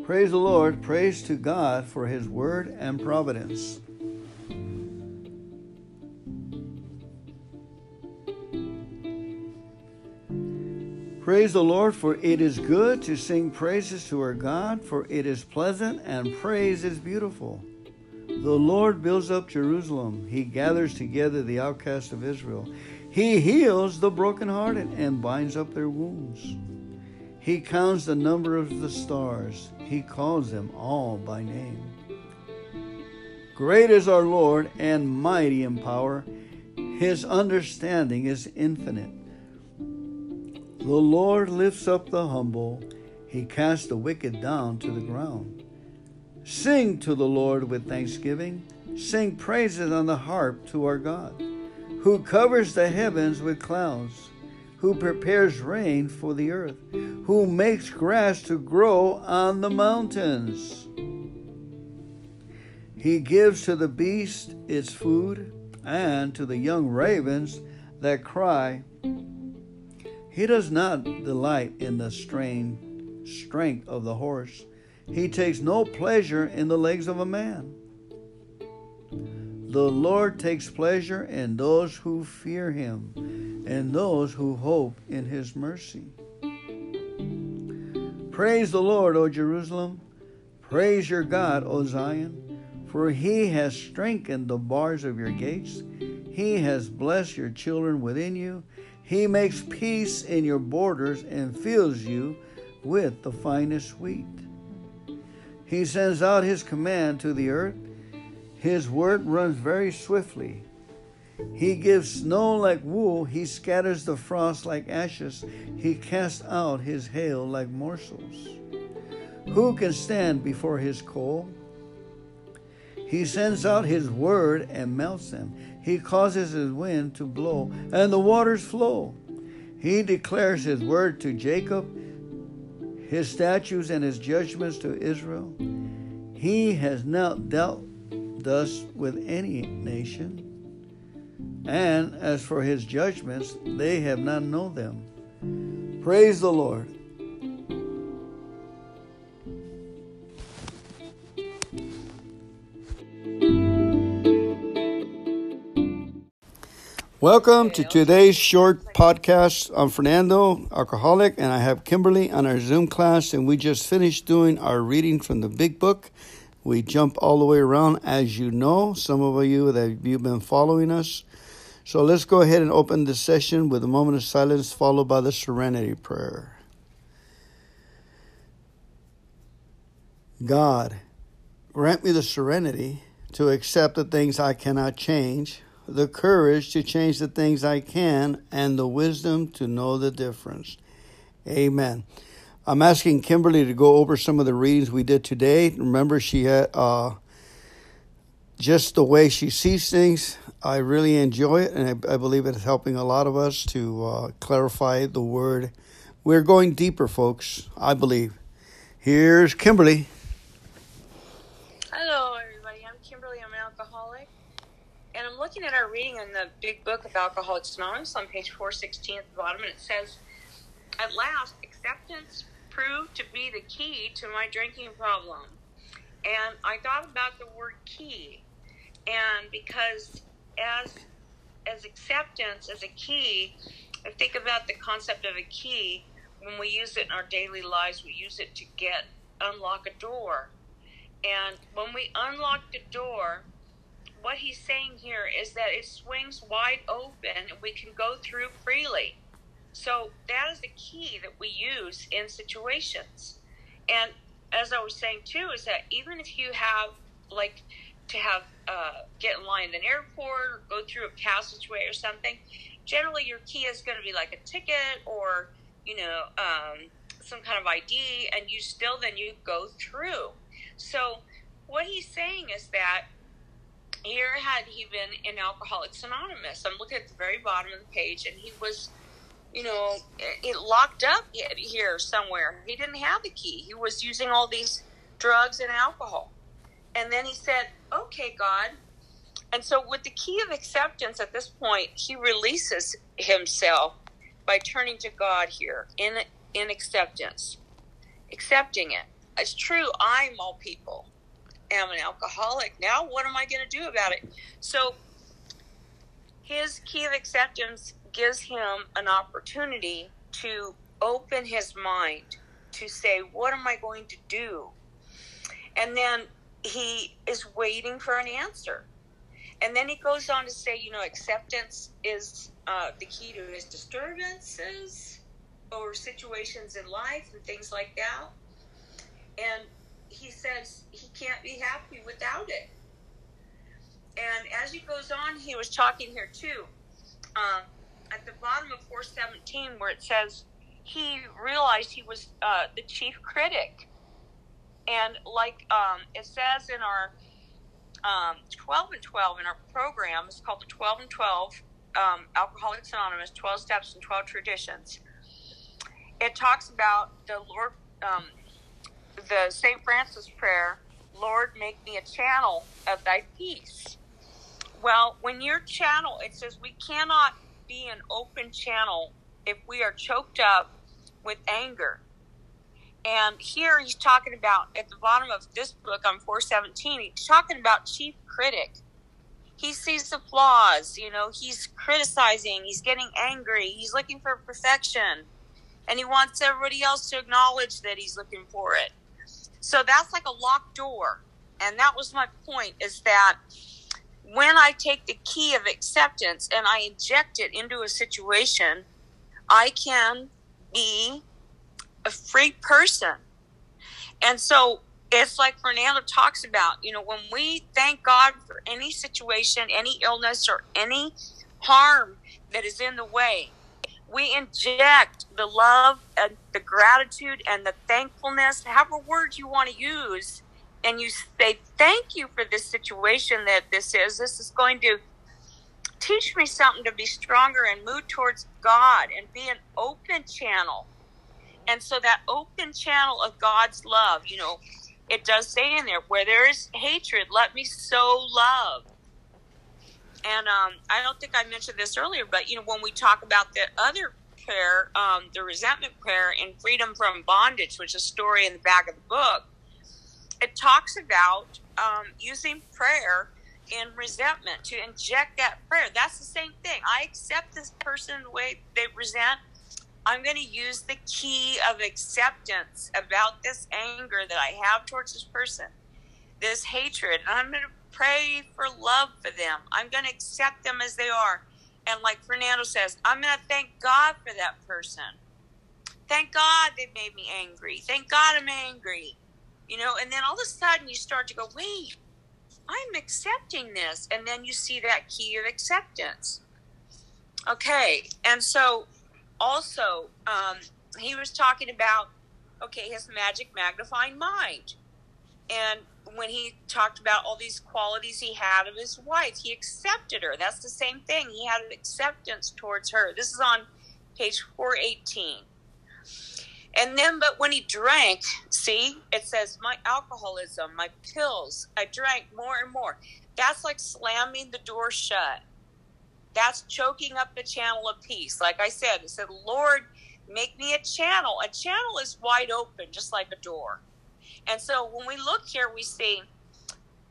Praise the Lord, praise to God for his word and providence. Praise the Lord, for it is good to sing praises to our God, for it is pleasant and praise is beautiful. The Lord builds up Jerusalem, He gathers together the outcasts of Israel. He heals the brokenhearted and binds up their wounds. He counts the number of the stars, He calls them all by name. Great is our Lord and mighty in power, His understanding is infinite. The Lord lifts up the humble, he casts the wicked down to the ground. Sing to the Lord with thanksgiving, sing praises on the harp to our God, who covers the heavens with clouds, who prepares rain for the earth, who makes grass to grow on the mountains. He gives to the beast its food, and to the young ravens that cry. He does not delight in the strain, strength of the horse. He takes no pleasure in the legs of a man. The Lord takes pleasure in those who fear him and those who hope in his mercy. Praise the Lord, O Jerusalem. Praise your God, O Zion. For he has strengthened the bars of your gates. He has blessed your children within you. He makes peace in your borders and fills you with the finest wheat. He sends out his command to the earth. His word runs very swiftly. He gives snow like wool. He scatters the frost like ashes. He casts out his hail like morsels. Who can stand before his coal? He sends out his word and melts them. He causes his wind to blow, and the waters flow. He declares his word to Jacob, his statutes and his judgments to Israel. He has not dealt thus with any nation. And as for his judgments, they have not known them. Praise the Lord. Welcome to today's short podcast. I'm Fernando, alcoholic, and I have Kimberly on our Zoom class, and we just finished doing our reading from the big book. We jump all the way around, as you know, some of you that you've been following us. So let's go ahead and open the session with a moment of silence, followed by the serenity prayer. God, grant me the serenity to accept the things I cannot change the courage to change the things I can, and the wisdom to know the difference. Amen. I'm asking Kimberly to go over some of the readings we did today. Remember, she had uh, just the way she sees things. I really enjoy it, and I, I believe it's helping a lot of us to uh, clarify the word. We're going deeper, folks, I believe. Here's Kimberly. Hello, everybody. I'm Kimberly. I'm an alcoholic. And I'm looking at our reading in the big book of Alcoholics Anonymous on page 416 at the bottom, and it says, At last, acceptance proved to be the key to my drinking problem. And I thought about the word key, and because as as acceptance as a key, I think about the concept of a key. When we use it in our daily lives, we use it to get unlock a door. And when we unlock the door, what he's saying here is that it swings wide open and we can go through freely. So that is the key that we use in situations. And as I was saying too, is that even if you have like to have uh, get in line at an airport or go through a passageway or something, generally your key is going to be like a ticket or you know um, some kind of ID, and you still then you go through. So what he's saying is that here had he been in Alcoholics Anonymous. I'm looking at the very bottom of the page, and he was, you know, it locked up here somewhere. He didn't have the key. He was using all these drugs and alcohol. And then he said, "Okay, God." And so, with the key of acceptance at this point, he releases himself by turning to God here in in acceptance, accepting it. It's true. I'm all people I'm an alcoholic. Now, what am I going to do about it? So, his key of acceptance gives him an opportunity to open his mind to say, What am I going to do? And then he is waiting for an answer. And then he goes on to say, you know, acceptance is uh, the key to his disturbances or situations in life and things like that. And he says he can't be happy without it. And as he goes on, he was talking here too, um, at the bottom of 417, where it says, he realized he was uh, the chief critic. And like um, it says in our um, 12 and 12 in our program, it's called the 12 and 12 um, Alcoholics Anonymous 12 Steps and 12 Traditions. It talks about the Lord, um, the St. Francis prayer, Lord, make me a channel of thy peace. Well, when you're channel, it says we cannot be an open channel if we are choked up with anger. And here he's talking about at the bottom of this book on 417, he's talking about chief critic. He sees the flaws, you know, he's criticizing, he's getting angry, he's looking for perfection, and he wants everybody else to acknowledge that he's looking for it. So that's like a locked door. And that was my point is that when I take the key of acceptance and I inject it into a situation, I can be a free person. And so it's like Fernando talks about, you know, when we thank God for any situation, any illness, or any harm that is in the way, we inject the love and the gratitude and the thankfulness, however words you want to use, and you say, Thank you for this situation that this is. This is going to teach me something to be stronger and move towards God and be an open channel. And so that open channel of God's love, you know, it does say in there, where there is hatred, let me sow love. And um, I don't think I mentioned this earlier, but you know, when we talk about the other prayer, um, the resentment prayer and Freedom from Bondage, which is a story in the back of the book, it talks about um, using prayer in resentment to inject that prayer. That's the same thing. I accept this person the way they resent. I'm going to use the key of acceptance about this anger that I have towards this person, this hatred. And I'm going to pray for love for them. I'm going to accept them as they are. And like Fernando says, I'm going to thank God for that person. Thank God they made me angry. Thank God I'm angry. You know, and then all of a sudden you start to go, wait, I'm accepting this. And then you see that key of acceptance. Okay. And so also, um, he was talking about, okay, his magic magnifying mind. And when he talked about all these qualities he had of his wife, he accepted her. That's the same thing. He had an acceptance towards her. This is on page 418. And then, but when he drank, see, it says, my alcoholism, my pills, I drank more and more. That's like slamming the door shut. That's choking up the channel of peace. Like I said, it said, Lord, make me a channel. A channel is wide open, just like a door. And so when we look here, we see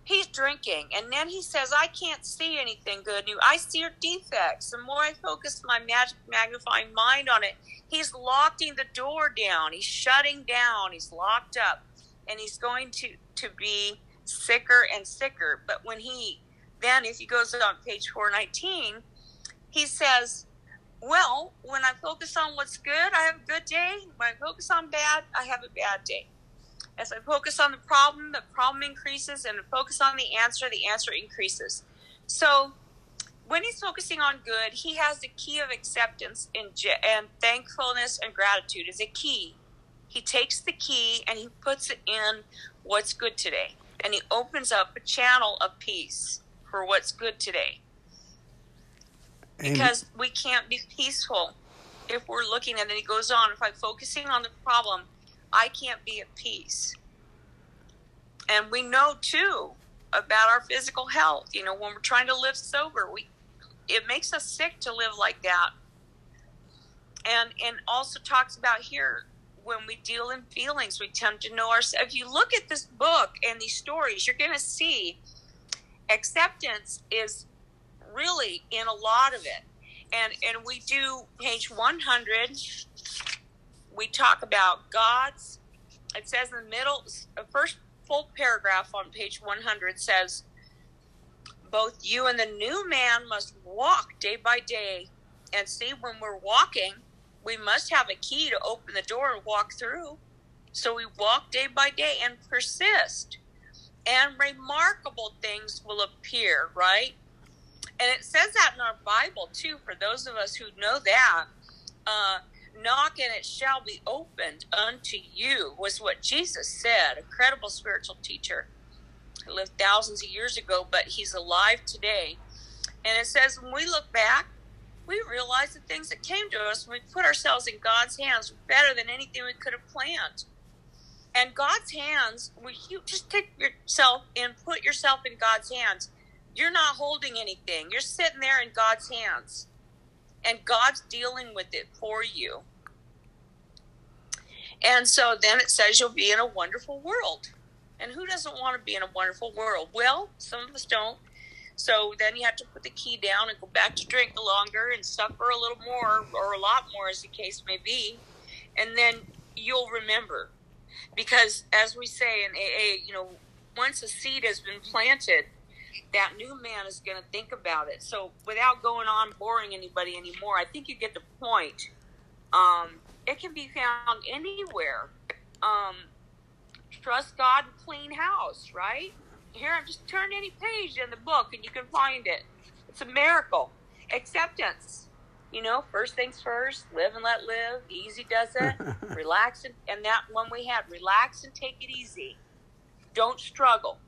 he's drinking. And then he says, I can't see anything good. New. I see your defects. The more I focus my magic magnifying mind on it, he's locking the door down. He's shutting down. He's locked up. And he's going to, to be sicker and sicker. But when he, then if he goes on page 419, he says, well, when I focus on what's good, I have a good day. When I focus on bad, I have a bad day. As I focus on the problem, the problem increases, and focus on the answer, the answer increases. So when he's focusing on good, he has the key of acceptance and, and thankfulness and gratitude is a key. He takes the key and he puts it in what's good today. And he opens up a channel of peace for what's good today. Because we can't be peaceful if we're looking, and then he goes on, if I'm focusing on the problem, I can't be at peace. And we know too about our physical health. You know, when we're trying to live sober, we it makes us sick to live like that. And and also talks about here when we deal in feelings, we tend to know ourselves. If you look at this book and these stories, you're going to see acceptance is really in a lot of it. And and we do page 100 we talk about God's. It says in the middle, the first full paragraph on page 100 says, Both you and the new man must walk day by day. And see, when we're walking, we must have a key to open the door and walk through. So we walk day by day and persist. And remarkable things will appear, right? And it says that in our Bible too, for those of us who know that. Uh, knock and it shall be opened unto you, was what Jesus said. A credible spiritual teacher who lived thousands of years ago, but he's alive today. And it says, when we look back, we realize the things that came to us when we put ourselves in God's hands were better than anything we could have planned. And God's hands, when you just take yourself and put yourself in God's hands, you're not holding anything. You're sitting there in God's hands. And God's dealing with it for you. And so then it says you'll be in a wonderful world. And who doesn't want to be in a wonderful world? Well, some of us don't. So then you have to put the key down and go back to drink longer and suffer a little more or a lot more, as the case may be. And then you'll remember. Because as we say in AA, you know, once a seed has been planted, that new man is going to think about it. So without going on boring anybody anymore, I think you get the point. Um, it can be found anywhere. Um, trust God and clean house, right? Here, just turn any page in the book and you can find it. It's a miracle. Acceptance. You know, first things first, live and let live. Easy does it. [laughs] relax and, and that one we had. Relax and take it easy. Don't struggle.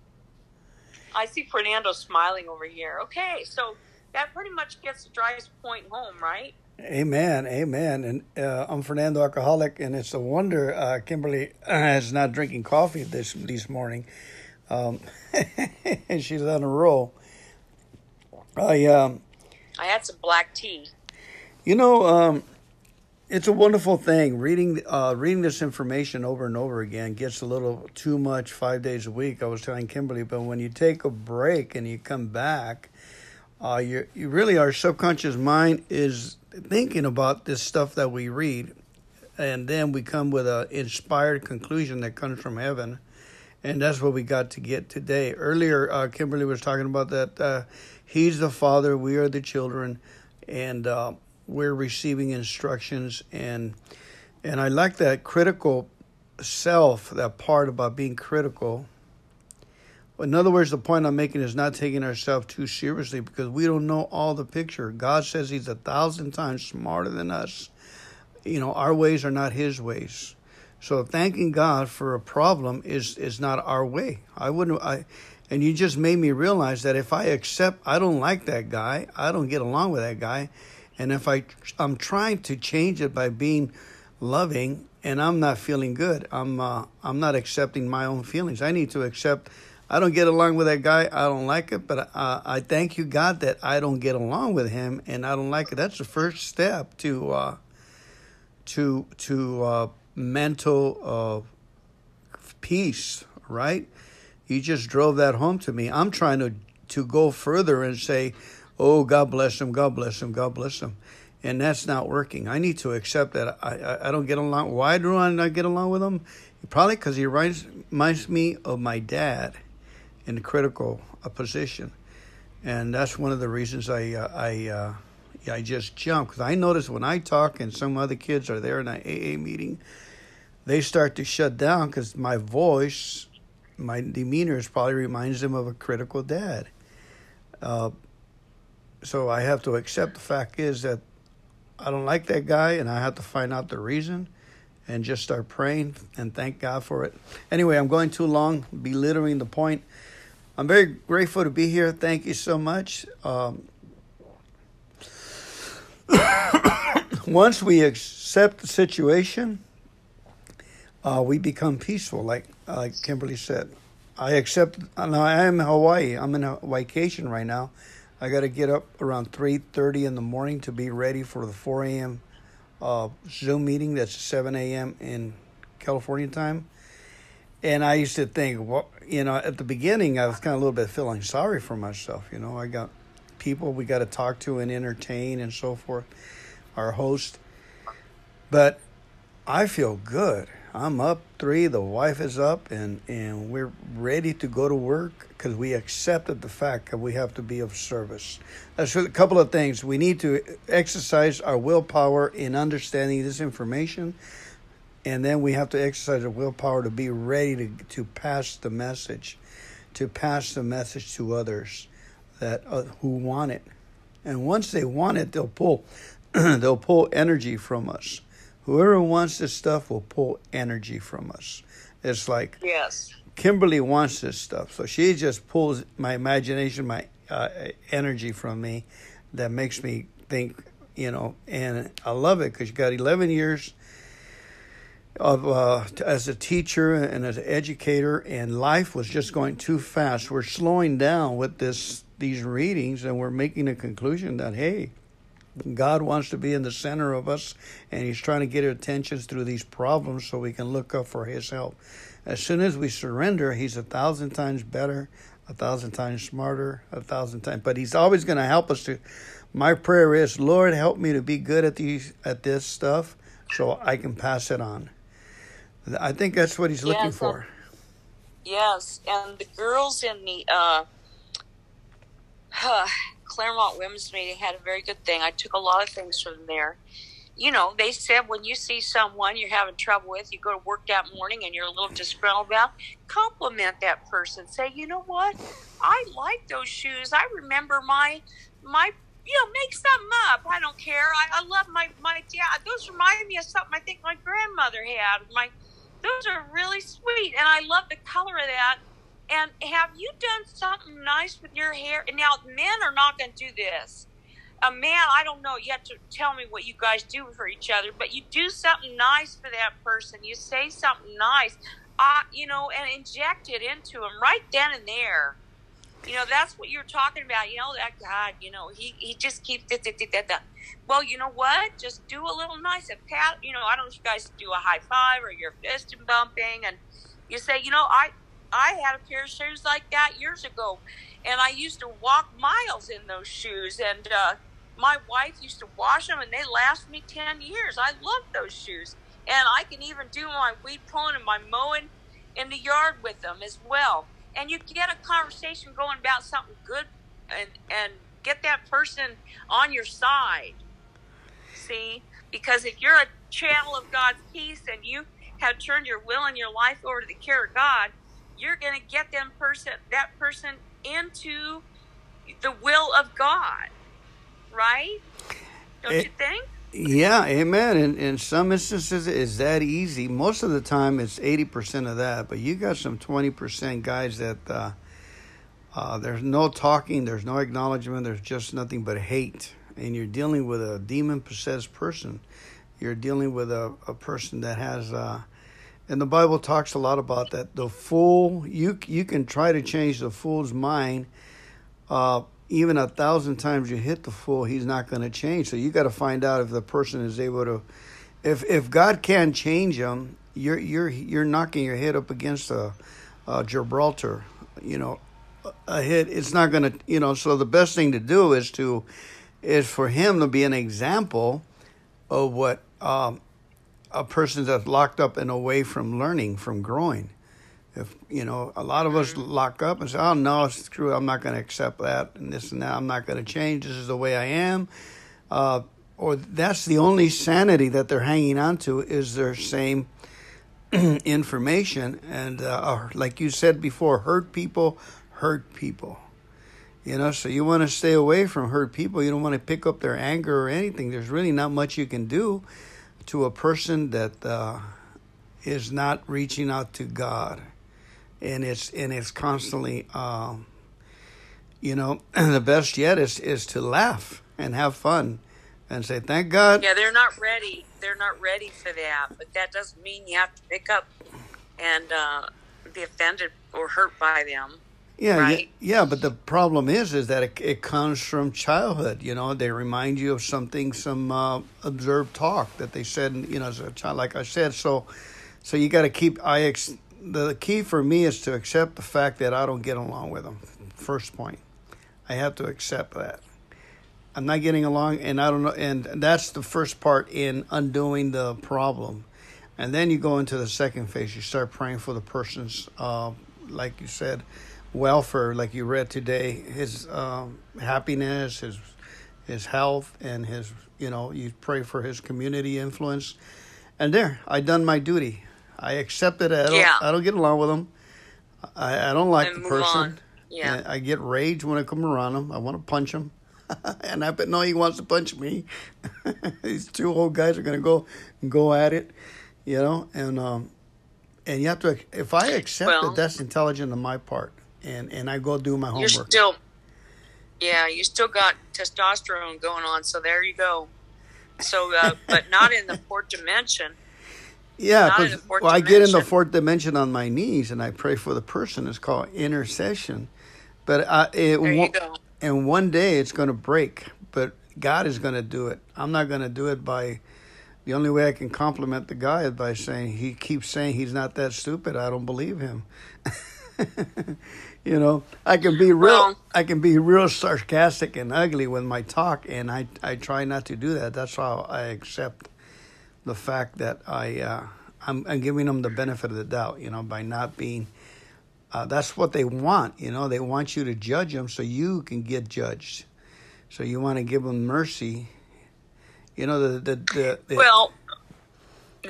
I see Fernando smiling over here. Okay, so that pretty much gets the driest point home, right? Amen, amen. And uh, I'm Fernando Alcoholic, and it's a wonder uh, Kimberly [clears throat] is not drinking coffee this this morning. Um, [laughs] she's on a roll. I um, I had some black tea. You know, um, it's a wonderful thing. Reading uh, reading this information over and over again gets a little too much five days a week. I was telling Kimberly, but when you take a break and you come back, uh, you you really our subconscious mind is thinking about this stuff that we read, and then we come with an inspired conclusion that comes from heaven, and that's what we got to get today. Earlier, uh, Kimberly was talking about that uh, He's the Father, we are the children, and uh, we're receiving instructions, and and I like that critical self, that part about being critical in other words, the point I'm making is not taking ourselves too seriously because we don't know all the picture. God says He's a thousand times smarter than us. You know, our ways are not His ways. So thanking God for a problem is is not our way. I wouldn't. I, and you just made me realize that if I accept, I don't like that guy. I don't get along with that guy, and if I I'm trying to change it by being loving, and I'm not feeling good. I'm uh, I'm not accepting my own feelings. I need to accept I don't get along with that guy. I don't like it, but uh, I thank you, God, that I don't get along with him, and I don't like it. That's the first step to uh, to to uh, mental uh, peace, right? You just drove that home to me. I'm trying to to go further and say, "Oh, God bless him, God bless him, God bless him," and that's not working. I need to accept that I I, I don't get along. Why do I not get along with him? Probably because he reminds, reminds me of my dad in a critical a position, and that's one of the reasons I uh, I uh, I just jump because I notice when I talk and some other kids are there in an AA meeting, they start to shut down because my voice, my demeanor, is probably reminds them of a critical dad. Uh, so I have to accept the fact is that I don't like that guy, and I have to find out the reason and just start praying and thank God for it. Anyway, I'm going too long, belittling the point. I'm very grateful to be here. Thank you so much. Um, [coughs] once we accept the situation, uh, we become peaceful, like like Kimberly said. I accept. Now I am in Hawaii. I'm in a vacation right now. I got to get up around three thirty in the morning to be ready for the four a.m. Uh, Zoom meeting. That's seven a.m. in California time. And I used to think, well, you know, at the beginning, I was kind of a little bit feeling sorry for myself. You know, I got people we got to talk to and entertain and so forth, our host. But I feel good. I'm up three, the wife is up, and, and we're ready to go to work because we accepted the fact that we have to be of service. That's a couple of things. We need to exercise our willpower in understanding this information and then we have to exercise our willpower to be ready to, to pass the message, to pass the message to others that uh, who want it. And once they want it, they'll pull [clears throat] they'll pull energy from us. Whoever wants this stuff will pull energy from us. It's like yes. Kimberly wants this stuff, so she just pulls my imagination, my uh, energy from me, that makes me think, you know. And I love it because you got 11 years of uh, as a teacher and as an educator, and life was just going too fast. We're slowing down with this these readings, and we're making a conclusion that hey, God wants to be in the center of us, and He's trying to get our attention through these problems so we can look up for His help. As soon as we surrender, He's a thousand times better, a thousand times smarter, a thousand times. But He's always going to help us to. My prayer is, Lord, help me to be good at these at this stuff, so I can pass it on. I think that's what He's looking Yes, for. Yes, and the girls in the uh, [sighs] Claremont Women's Meeting had a very good thing. I took a lot of things from there. You know, they said when you see someone you're having trouble with, you go to work that morning and you're a little disgruntled about, compliment that person. Say, you know what? I like those shoes. I remember my my you know, make something up. I don't care. I, I love my my dad. Those remind me of something I think my grandmother had. My those are really sweet, and I love the color of that. And have you done something nice with your hair? And now men are not going to do this. A man, I don't know. You have to tell me what you guys do for each other, but you do something nice for that person. You say something nice, uh, you know, and inject it into him right then and there. You know, that's what you're talking about. You know, that God, you know, he, he just keeps that, that, that, that. Well, you know what? Just do a little nice. A pat, you know, I don't know if you guys do a high five or you're fist and bumping, and you say, you know, I I had a pair of shoes like that years ago, and I used to walk miles in those shoes, and uh, my wife used to wash them, and they last me ten years. I love those shoes, and I can even do my weed pulling and my mowing in the yard with them as well. And you get a conversation going about something good, and and get that person on your side. See, because if you're a channel of God's peace and you have turned your will and your life over to the care of God, you're going to get them person that person into the will of God, right? Don't It- you think? Yeah, amen. In in some instances, it's that easy. Most of the time, it's eighty percent of that. But you got some twenty percent guys that uh, uh, there's no talking, there's no acknowledgement, there's just nothing but hate, and you're dealing with a demon possessed person. You're dealing with a, a person that has. Uh, and the Bible talks a lot about that. The fool, you you can try to change the fool's mind. Even a thousand times you hit the fool, he's not going to change. So you got to find out if the person is able to. If if God can change him, you're you're you're knocking your head up against a, a Gibraltar. You know, a hit. It's not going to. You know. So the best thing to do is to is for him to be an example of what um, a person that's locked up and away from learning, from growing. If you know, a lot of us lock up and say, "Oh no, screw! it, I'm not going to accept that and this and that. I'm not going to change. This is the way I am." Uh, or that's the only sanity that they're hanging on to is their same [clears throat] information. And uh, like you said before, hurt people hurt people. You know, so you want to stay away from hurt people. You don't want to pick up their anger or anything. There's really not much you can do to a person that uh, is not reaching out to God, and it's and it's constantly, um, you know, and [clears throat] the best yet is is to laugh and have fun, and say thank God. Yeah, they're not ready. They're not ready for that. But that doesn't mean you have to pick up and uh, be offended or hurt by them. Yeah, right? yeah, yeah, but the problem is, is that it, it comes from childhood. You know, they remind you of something, some uh, observed talk that they said, you know, as a child. Like I said, so, so you got to keep. I ex, the key for me is to accept the fact that I don't get along with them. First point, I have to accept that I'm not getting along, and I don't know, and that's the first part in undoing the problem. And then you go into the second phase. You start praying for the person's, uh, like you said, welfare, like you read today, his um, happiness, his his health, and his you know you pray for his community influence. And there, I done my duty. I accepted it. I don't, Yeah. I don't get along with them. I, I don't like And the person. on. Yeah. I I get rage when I come around him. I want to punch him. [laughs] and I bet no, he wants to punch me. [laughs] These two old guys are gonna go go at it, you know, and um, and you have to if I accept Well- that that's intelligent on my part, and and I go do my You're homework. still, yeah, you still got testosterone going on. So there you go. So, uh, but not in the fourth dimension. Yeah, Not in 'cause- the fourth well, I get in the fourth dimension on my knees and I pray for the person. It's called intercession. But I, it There you won't- go. and one day it's going to break. But God is going to do it. I'm not going to do it by. The only way I can compliment the guy is by saying he keeps saying he's not that stupid. I don't believe him. [laughs] you know, I can be real. Well- I can be real sarcastic and ugly with my talk, and I I try not to do that. That's how I accept the fact that I uh, I'm, I'm giving them the benefit of the doubt, you know, by not being. Uh, that's what they want, you know. They want you to judge them so you can get judged. So you want to give them mercy. You know the the, the, the Well,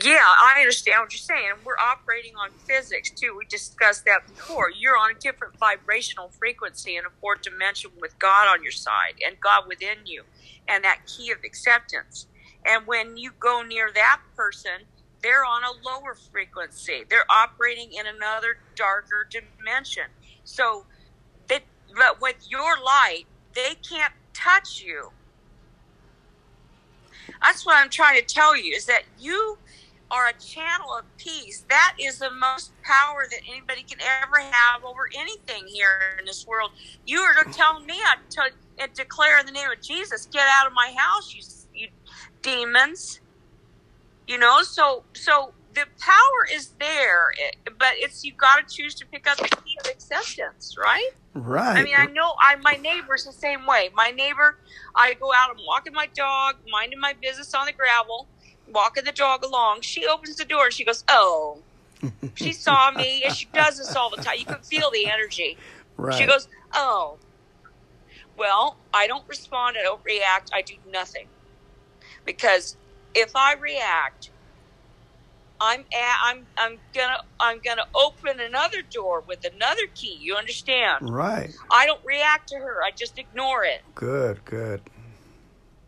yeah, I understand what you're saying. We're operating on physics too. We discussed that before. You're on a different vibrational frequency in a fourth dimension with God on your side and God within you, and that key of acceptance. And when you go near that person, they're on a lower frequency. They're operating in another darker dimension. So, that but with your light, they can't touch you. That's what I'm trying to tell you is that you are a channel of peace. That is the most power that anybody can ever have over anything here in this world. You are telling me I to declare in the name of Jesus, get out of my house, you demons. You know, so so the power is there, eh, but it's you've got to choose to pick up the key of acceptance, right? right. I mean, I know I my neighbor's the same way. My neighbor, I go out, I'm walking my dog, minding my business on the gravel, walking the dog along. She opens the door and she goes, "Oh." She [laughs] saw me, and she does this all the time. You can feel the energy. right. She goes, "Oh." Well, I don't respond. I don't react. I do nothing because if I react, I'm a, I'm I'm gonna I'm gonna open another door with another key. You understand? right. I don't react to her. I just ignore it. Good. Good.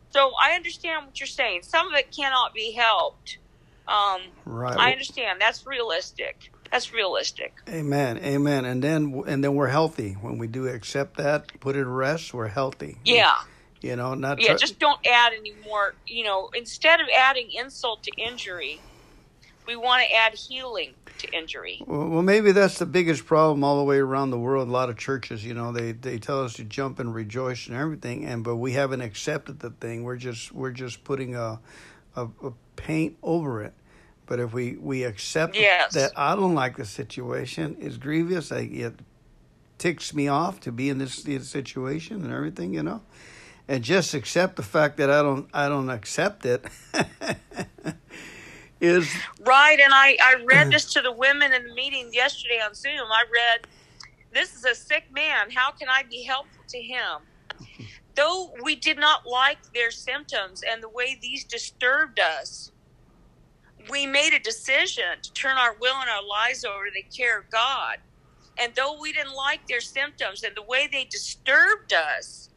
So I understand what you're saying. Some of it cannot be helped. Um, Right. I understand. That's realistic. That's realistic. Amen. Amen. And then and then we're healthy when we do accept that, put it to rest. We're healthy. Yeah. You know, not Yeah. try- Just don't add any more. You know, instead of adding insult to injury, we want to add healing to injury. Well, well, maybe that's the biggest problem all the way around the world. A lot of churches, you know, they, they tell us to jump and rejoice and everything, and but we haven't accepted the thing. We're just we're just putting a a, a paint over it. But if we we accept Yes. that I don't like the situation, it's grievous. I, it ticks me off to be in this, this situation and everything, you know, and just accept the fact that I don't I don't accept it. [laughs] is Right, and I, I read [clears throat] this to the women in the meeting yesterday on Zoom. I read, This is a sick man. How can I be helpful to him? Though we did not like their symptoms and the way these disturbed us, we made a decision to turn our will and our lives over to the care of God. And though we didn't like their symptoms and the way they disturbed us,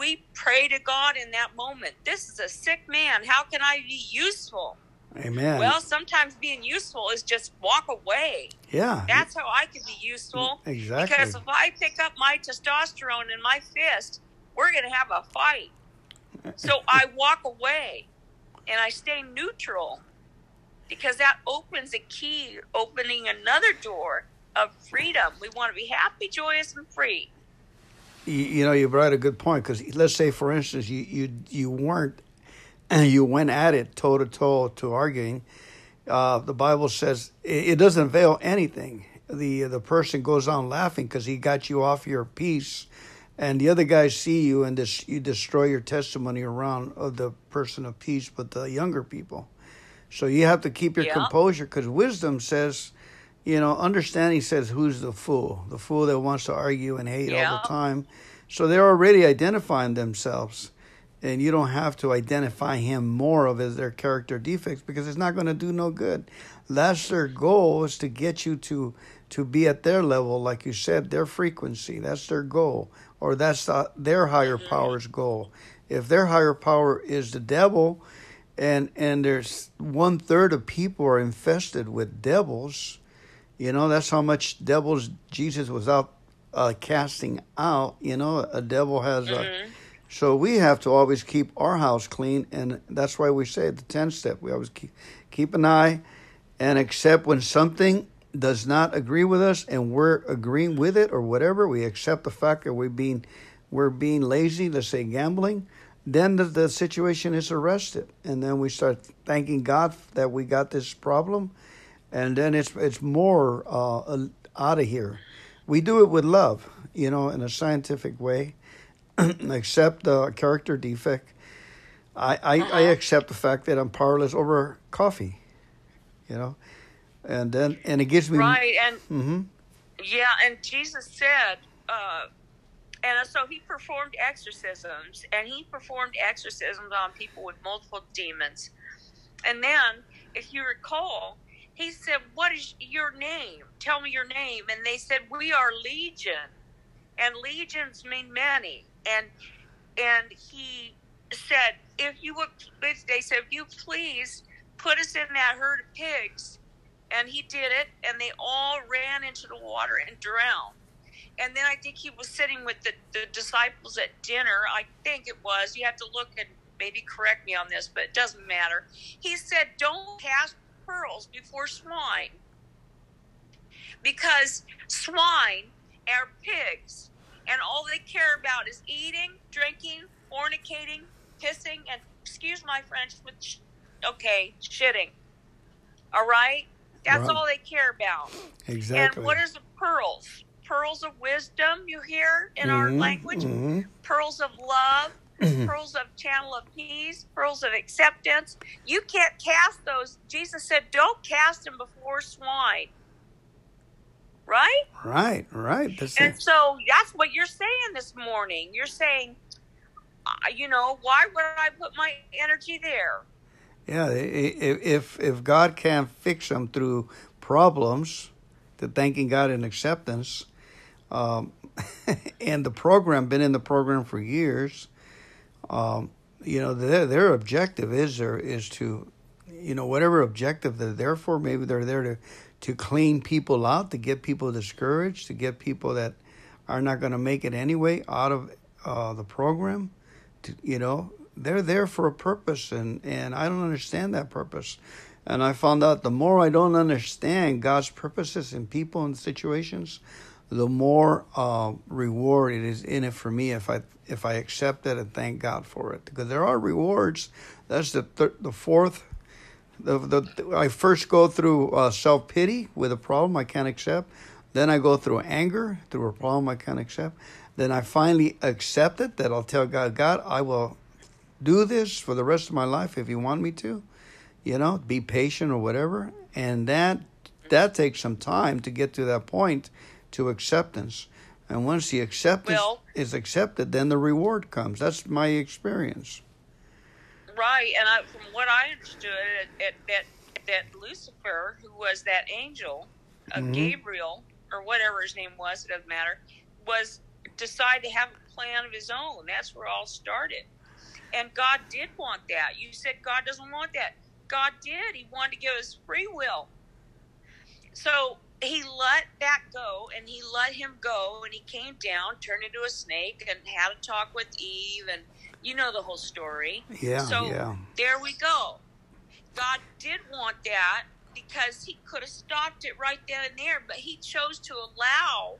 we pray to God in that moment. This is a sick man. How can I be useful? Amen. Well, sometimes being useful is just walk away. yeah, That's how I can be useful. exactly. Because if I pick up my testosterone in my fist, we're going to have a fight. [laughs] So I walk away and I stay neutral because that opens a key, opening another door of freedom. We want to be happy, joyous, and free. You, you know you brought a good point because let's say for instance you you you weren't and [clears throat] you went at it toe to toe to arguing uh, the bible says it, it doesn't avail anything the the person goes on laughing because he got you off your peace and the other guys see you and this, you destroy your testimony around of the person of peace but the younger people so you have to keep your Yeah. composure because wisdom says you know understanding says who's the fool the fool that wants to argue and hate all the time so they're already identifying themselves and you don't have to identify him more of as their character defects because it's not going to do no good. That's their goal is to get you to to be at their level, like you said, their frequency. That's their goal, or that's the, their higher mm-hmm. power's goal. If their higher power is the devil, and and there's one third of people are infested with devils, you know that's how much devils Jesus was out uh, casting out. You know, a devil has mm-hmm. a. So we have to always keep our house clean, and that's why we say the ten step. We always keep keep an eye, and accept when something does not agree with us and we're agreeing with it or whatever, we accept the fact that we're being we're being lazy, let's say gambling, then the, the situation is arrested. And then we start thanking God that we got this problem. And then it's it's more uh, out of here. We do it with love, you know, in a scientific way. [clears throat] accept the character defect. I, I, uh-huh. I accept the fact that I'm powerless over coffee, you know and then and it gives me right and mm-hmm. yeah and jesus said uh, and so he performed exorcisms and he performed exorcisms on people with multiple demons and then if you recall he said what is your name tell me your name and they said we are legion and legions mean many and and he said if you would they said if you please put us in that herd of pigs and he did it, and they all ran into the water and drowned. And then I think he was sitting with the, the disciples at dinner. I think it was. You have to look and maybe correct me on this, but it doesn't matter. He said, Don't cast pearls before swine. Because swine are pigs, and all they care about is eating, drinking, fornicating, pissing, and excuse my French, which, okay, shitting. All right? That's right. all they care about. Exactly. And what is the pearls? Pearls of wisdom, you hear in mm-hmm. our language? Mm-hmm. Pearls of love. Pearls of channel of peace, pearls of acceptance. You can't cast those. Jesus said, don't cast them before swine. Right? Right, right. That's and it. so that's what you're saying this morning. You're saying, uh, you know, why would I put my energy there? Yeah, if if God can't fix them through problems, the thanking God in acceptance, um, [laughs] and the program been in the program for years, um, you know their their objective is there is to, you know whatever objective they're there for. Maybe they're there to to clean people out, to get people discouraged, to get people that are not going to make it anyway out of uh, the program. To, you know, they're there for a purpose, and, and I don't understand that purpose. And I found out the more I don't understand God's purposes in people and situations, the more uh, reward it is in it for me if I if I accept it and thank God for it. Because there are rewards. That's the th- the fourth. The, the I first go through uh, self pity with a problem I can't accept. Then I go through anger through a problem I can't accept. Then I finally accept it. That I'll tell God, God, I will do this for the rest of my life if you want me to, you know, be patient or whatever. And that that takes some time to get to that point to acceptance. And once the acceptance well, is accepted, then the reward comes. That's my experience. Right, and I, from what I understood, that that Lucifer, who was that angel of mm-hmm. Gabriel or whatever his name was, it doesn't matter, was decided to have a plan of his own. That's where it all started. And God did want that. You said God doesn't want that. God did. He wanted to give us free will. So he let that go and he let him go and he came down, turned into a snake and had a talk with Eve and you know the whole story. Yeah. So yeah. there we go. God did want that because he could have stopped it right then and there, but he chose to allow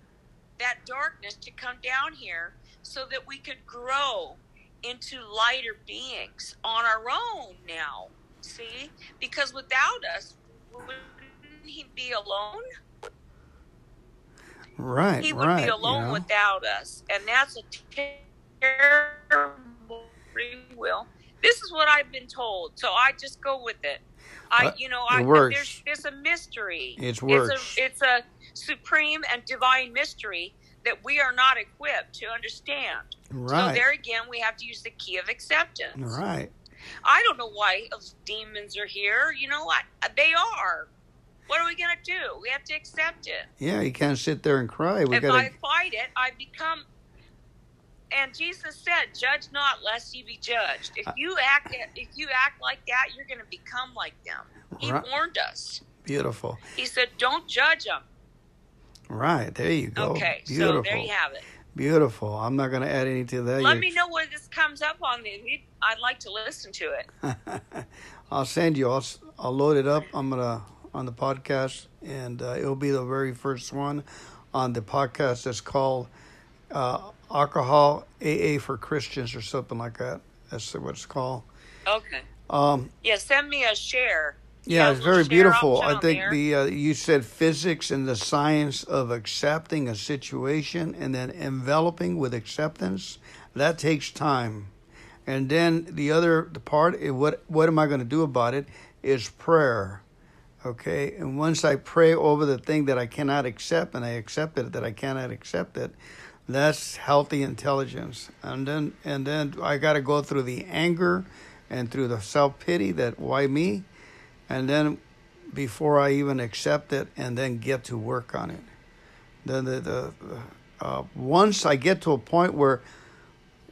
that darkness to come down here so that we could grow into lighter beings on our own now. See? Because without us, wouldn't he be alone? Right. He would right, be alone without us. And that's a terrible free will. This is what I've been told. So I just go with it. I, uh, you know, I, there's, there's a mystery. It's works. It's a, it's a supreme and divine mystery that we are not equipped to understand. Right. So there again, we have to use the key of acceptance. Right. I don't know why those demons are here. You know what? They are. What are we going to do? We have to accept it. Yeah, you can't sit there and cry. We if gotta. I fight it, I become. And Jesus said, "Judge not, lest you be judged." If uh, you act, if you act like that, you're going to become like them. He Right. warned us. Beautiful. He said, "Don't judge them." Right. There you go. Okay, Beautiful. so there you have it. Beautiful. I'm not going to add anything to that. Let You- me know what this comes up on. the- I'd like to listen to it. [laughs] I'll send you. I'll, I'll load it up. I'm gonna on the podcast, and uh, it'll be the very first one on the podcast. That's called uh, Alcohol AA for Christians or something like that. That's what it's called. Okay. Um, Yeah, send me a share. yeah, Yeah, it's very beautiful. I think there. the uh, you said physics and the science of accepting a situation and then enveloping with acceptance. That takes time, and then the other the part eh, what what am I going to do about it is prayer. Okay, and once I pray over the thing that I cannot accept, and I accept it that I cannot accept it, that's healthy intelligence. And then and then I got to go through the anger, and through the self pity that why me, and then before I even accept it, and then get to work on it. Then the the uh, once I get to a point where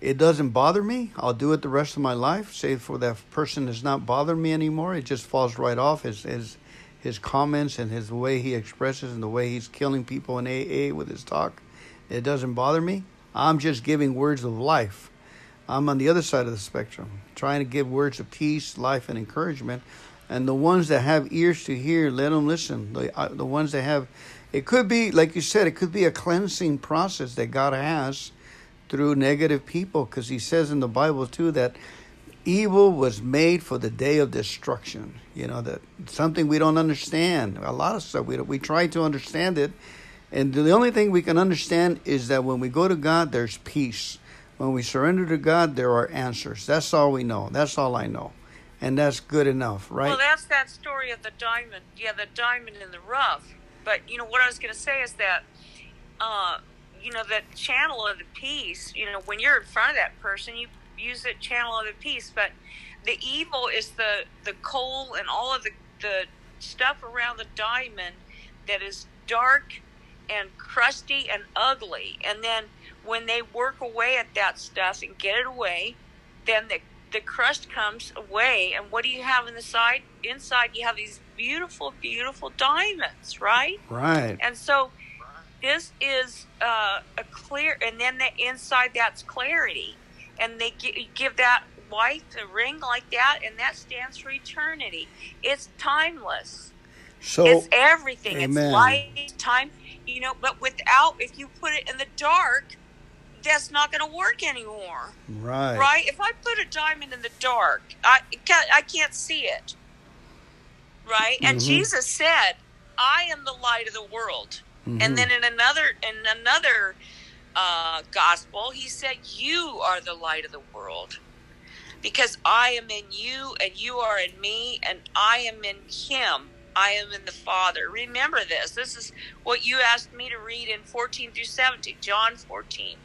it doesn't bother me, I'll do it the rest of my life. Say for that person does not bother me anymore, it just falls right off. His his his comments and his way he expresses and the way he's killing people in AA with his talk, it doesn't bother me. I'm just giving words of life. I'm on the other side of the spectrum, trying to give words of peace, life, and encouragement. And the ones that have ears to hear, let them listen. The uh, the ones that have, it could be like you said, it could be a cleansing process that God has through negative people, because He says in the Bible too that evil was made for the day of destruction. You know that something we don't understand. A lot of stuff we we try to understand it, and the only thing we can understand is that when we go to God, there's peace. When we surrender to God, there are answers. That's all we know. That's all I know, and that's good enough, right? Well, that's that story of the diamond. Yeah, the diamond in the rough. But you know what I was going to say is that, uh, you know, that channel of the peace. You know, when you're in front of that person, you use that channel of the peace. But the evil is the the coal and all of the the stuff around the diamond that is dark and crusty and ugly. And then when they work away at that stuff and get it away, then the the crust comes away, and what do you have in the side? Inside, you have these beautiful, beautiful diamonds, right? right. And so, this is uh, a clear, and then the inside that's clarity, and they give that wife a ring like that, and that stands for eternity. It's timeless. So it's everything. Amen. It's light, time, you know. But without, if you put it in the dark, that's not going to work anymore right. right? If I put a diamond in the dark, I can't, I can't see it, right? And Mhm. Jesus said, "I am the light of the world." Mhm. And then in another in another uh, gospel, he said, "You are the light of the world." Because I am in you and you are in me and I am in him. I am in the Father. Remember this. This is what you asked me to read in 14 through 17, John 14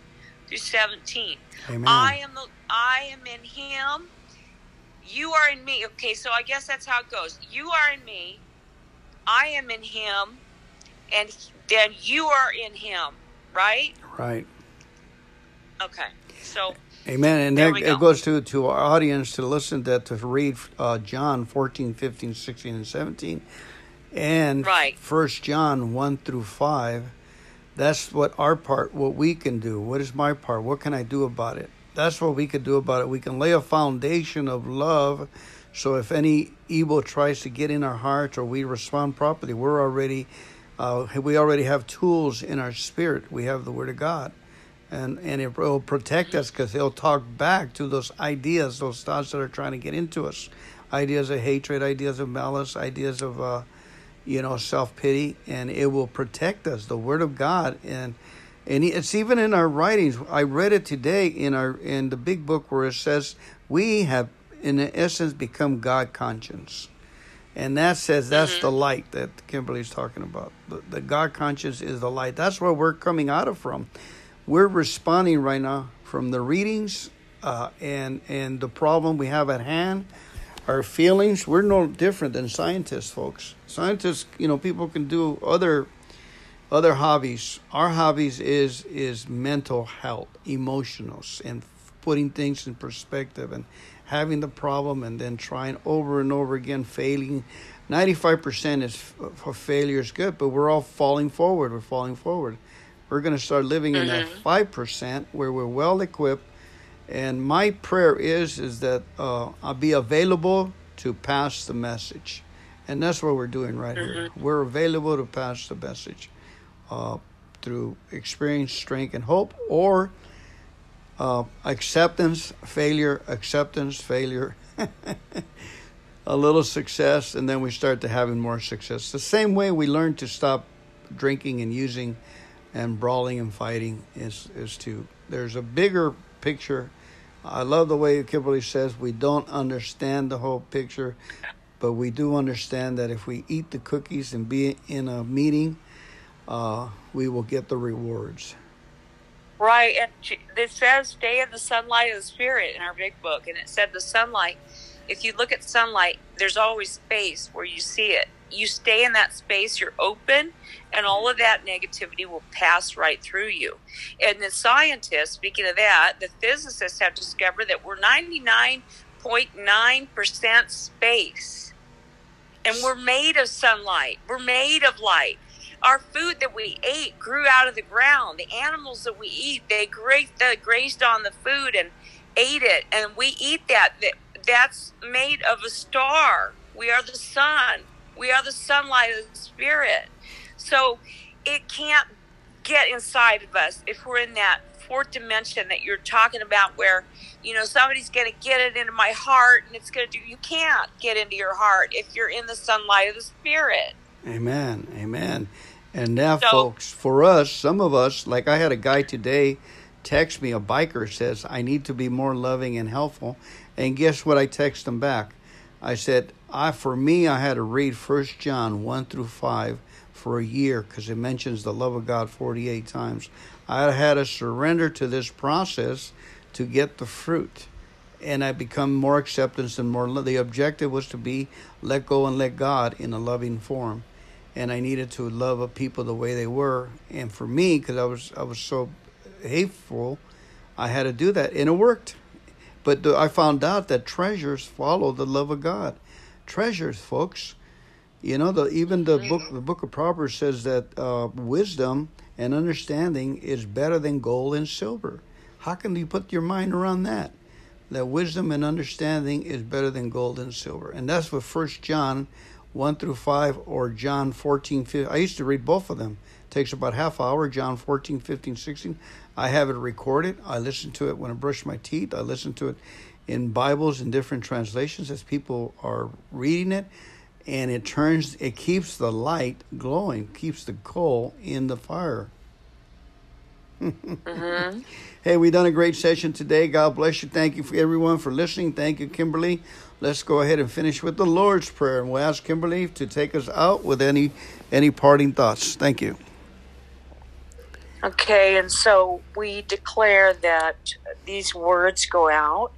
through 17. Amen. I am the, I am in him. You are in me. Okay, so I guess that's how it goes. You are in me. I am in him, and then you are in him. Right? right. Okay. So Amen. And There that, go. it goes to, to our audience to listen to, to read uh, John 14, 15, 16, and 17. And Right. First John 1 through 5. That's what our part, what we can do. What is my part? What can I do about it? That's what we could do about it. We can lay a foundation of love. So if any evil tries to get in our hearts or we respond properly, we're already, uh, we already have tools in our spirit. We have the Word of God and and it will protect us because he'll talk back to those ideas, those thoughts that are trying to get into us, ideas of hatred, ideas of malice, ideas of uh, you know self pity, and it will protect us. The Word of God, and and it's even in our writings. I read it today in our in the big book where it says we have, in essence, become God conscience. And that says that's mm-hmm. the light that Kimberly's talking about. The, the God conscious is the light. That's where we're coming out of from. We're responding right now from the readings uh, and and the problem we have at hand, our feelings. We're no different than scientists, folks. Scientists, you know, people can do other other hobbies. Our hobbies is is mental health, emotionals, and putting things in perspective and having the problem and then trying over and over again, failing. 95% is for failure is good, but we're all falling forward. We're falling forward. We're going to start living mm-hmm. in that 5% mm-hmm. where we're well equipped. And my prayer is is that uh, I'll be available to pass the message. And that's what we're doing right mm-hmm. here. We're available to pass the message uh, through experience, strength, and hope, or uh, acceptance, failure, acceptance, failure, [laughs] a little success, and then we start to having more success. The same way we learn to stop drinking and using and brawling and fighting is, is to, there's a bigger picture. I love the way Kimberly says we don't understand the whole picture, but we do understand that if we eat the cookies and be in a meeting, uh, we will get the rewards. Right, and it says stay in the sunlight of the spirit in our big book, and it said the sunlight. If you look at sunlight, there's always space where you see it. You stay in that space, you're open, and all of that negativity will pass right through you. And the scientists, speaking of that, the physicists have discovered that we're 99.9% space. And we're made of sunlight, we're made of light our food that we ate grew out of the ground. The animals that we eat, they grazed, grazed on the food and ate it, and we eat that. That's made of a star. We are the sun. We are the sunlight of the spirit. So it can't get inside of us if we're in that fourth dimension that you're talking about where you know somebody's going to get it into my heart and it's going to do you can't get into your heart if you're in the sunlight of the spirit amen amen and now, so, folks, for us, some of us, like I had a guy today text me, a biker says, I need to be more loving and helpful. And guess what I text him back? I said, I for me, I had to read First John 1 through 5 for a year because it mentions the love of God 48 times. I had to surrender to this process to get the fruit. And I become more acceptance and more. The objective was to be let go and let God in a loving form and I needed to love people the way they were. And for me, because I was I was so hateful, I had to do that, and it worked. But I found out that treasures follow the love of God. Treasures, folks. You know, the, even the book the book of Proverbs says that uh, wisdom and understanding is better than gold and silver. How can you put your mind around that? That wisdom and understanding is better than gold and silver, and that's what First John 1 through 5 or John 14, 15. I used to read both of them. It takes about half hour, John 14, 15, 16. I have it recorded. I listen to it when I brush my teeth. I listen to it in Bibles in different translations as people are reading it. And it turns, it keeps the light glowing, keeps the coal in the fire. mm-hmm. [laughs] Hey, we done a great session today. God bless you. Thank you for everyone for listening. Thank you, Kimberly let's go ahead and finish with the Lord's Prayer. And we'll ask Kimberly to take us out with any any parting thoughts. Thank you. Okay, and so we declare that these words go out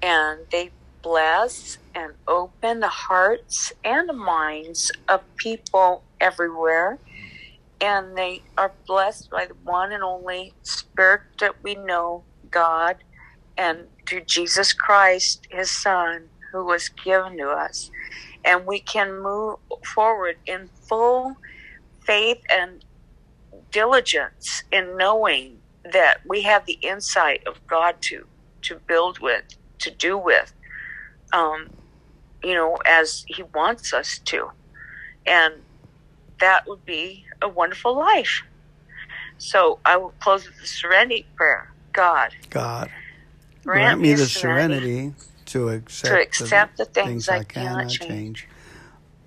and they bless and open the hearts and the minds of people everywhere. And they are blessed by the one and only Spirit that we know, God, and through Jesus Christ, His Son who was given to us. And we can move forward in full faith and diligence in knowing that we have the insight of God to to build with, to do with, um, you know, as He wants us to, and that would be a wonderful life. So I will close with the serenity prayer. God, God, grant, grant me the serenity, serenity to accept, to accept the, the things, things, I cannot change. change.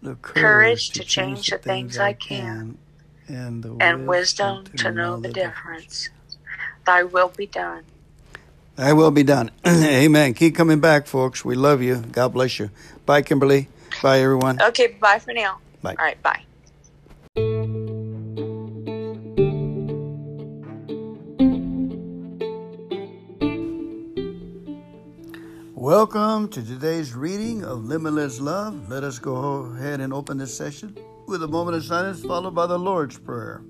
The courage, courage to, change, change the things I can. And, the and wisdom, wisdom to, know, know the difference. difference. Thy will be done. Thy will be done. [clears throat] Amen. Keep coming back, folks. We love you. God bless you. Bye, Kimberly. Bye, everyone. Okay, bye for now. Bye. All right, bye. Welcome to today's reading of Limitless Love. Let us go ahead and open this session with a moment of silence followed by the Lord's Prayer.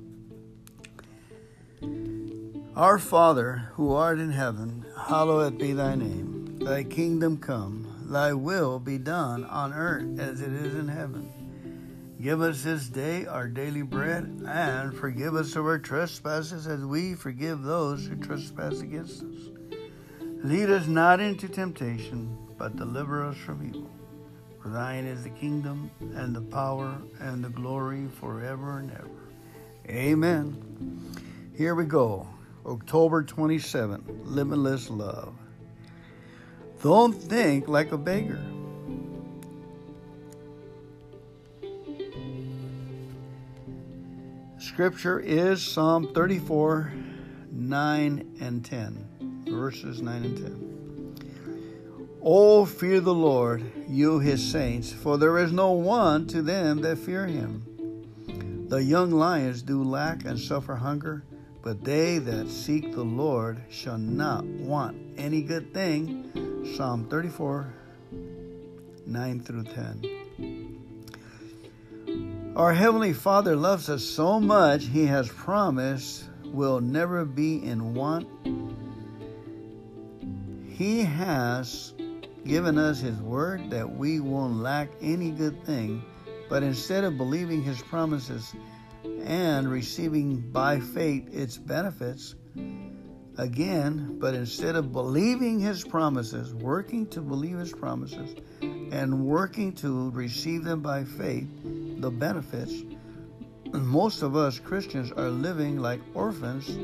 Our Father, who art in heaven, hallowed be thy name. Thy kingdom come, thy will be done on earth as it is in heaven. Give us this day our daily bread, and forgive us our trespasses as we forgive those who trespass against us. Lead us not into temptation, but deliver us from evil. For thine is the kingdom, and the power, and the glory forever and ever. Amen. Here we go. October 27, Limitless Love. Don't think like a beggar. Scripture is Psalm 34, 9 and 10. Verses 9 and 10. Oh, fear the Lord, you his saints, for there is no one to them that fear him. The young lions do lack and suffer hunger but they that seek the Lord shall not want any good thing. Psalm 34, 9 through 10. Our Heavenly Father loves us so much, He has promised we'll never be in want. He has given us His word that we won't lack any good thing, but instead of believing His promises, and receiving by faith its benefits. Again, but instead of believing his promises, working to believe his promises, and working to receive them by faith, the benefits, most of us Christians are living like orphans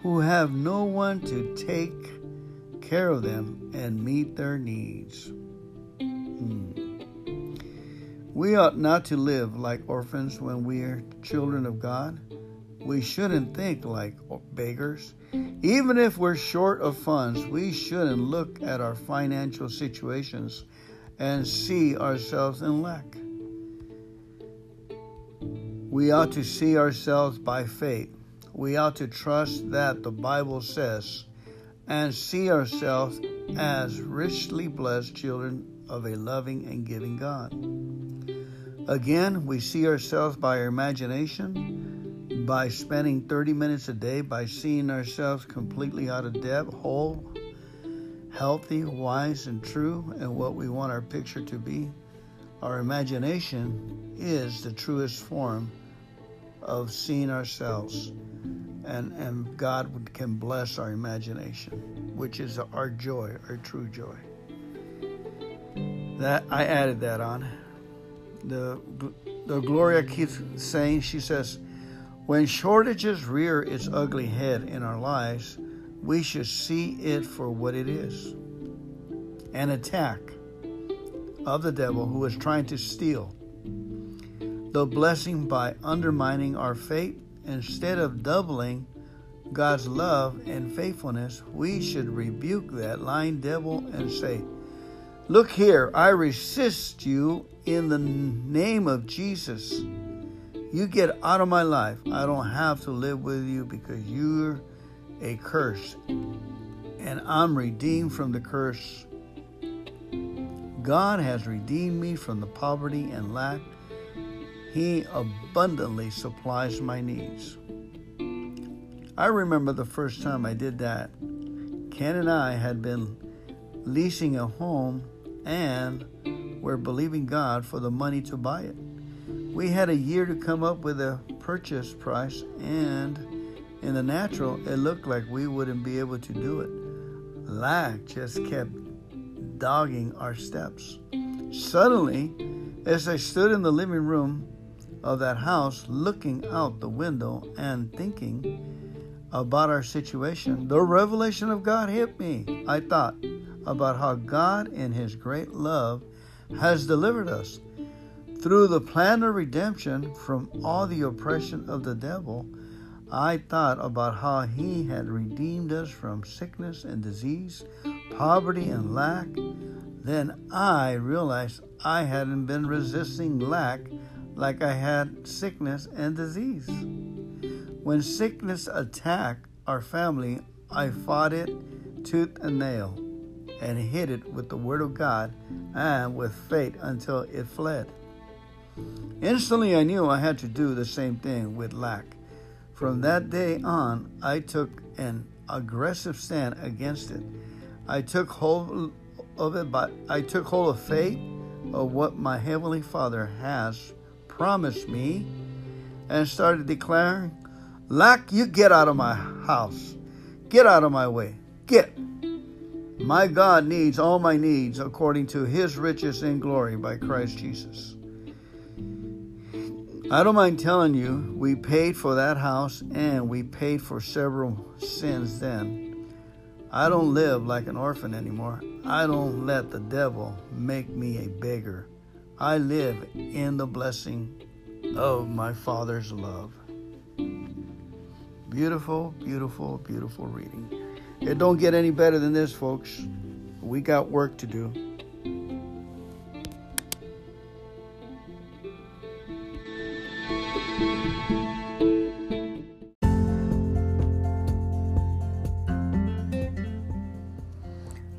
who have no one to take care of them and meet their needs. Hmm. We ought not to live like orphans when we are children of God. We shouldn't think like beggars. Even if we're short of funds, we shouldn't look at our financial situations and see ourselves in lack. We ought to see ourselves by faith. We ought to trust that the Bible says and see ourselves as richly blessed children of a loving and giving God. Again, we see ourselves by our imagination, by spending 30 minutes a day, by seeing ourselves completely out of debt, whole, healthy, wise, and true, and what we want our picture to be. Our imagination is the truest form of seeing ourselves, and, and God can bless our imagination, which is our joy, our true joy. That I added that on the, the Gloria keeps saying, she says, when shortages rear its ugly head in our lives, we should see it for what it is an attack of the devil who is trying to steal the blessing by undermining our faith. Instead of doubling God's love and faithfulness, we should rebuke that lying devil and say, Look here, I resist you in the name of Jesus. You get out of my life. I don't have to live with you because you're a curse. And I'm redeemed from the curse. God has redeemed me from the poverty and lack. He abundantly supplies my needs. I remember the first time I did that. Ken and I had been leasing a home and we're believing God for the money to buy it. We had a year to come up with a purchase price, and in the natural, it looked like we wouldn't be able to do it. Lack just kept dogging our steps. Suddenly, as I stood in the living room of that house, looking out the window and thinking about our situation, the revelation of God hit me. I thought, about how God, in His great love, has delivered us. Through the plan of redemption from all the oppression of the devil, I thought about how He had redeemed us from sickness and disease, poverty and lack. Then I realized I hadn't been resisting lack like I had sickness and disease. When sickness attacked our family, I fought it tooth and nail and hit it with the Word of God and with faith until it fled. Instantly, I knew I had to do the same thing with lack. From that day on, I took an aggressive stand against it. I took hold of it, but I took hold of faith of what my heavenly Father has promised me, and started declaring, "Lack, you get out of my house, get out of my way, get." My God needs all my needs according to his riches in glory by Christ Jesus. I don't mind telling you, we paid for that house and we paid for several sins then. I don't live like an orphan anymore. I don't let the devil make me a beggar. I live in the blessing of my Father's love. Beautiful, beautiful, beautiful reading. It don't get any better than this, folks. We got work to do.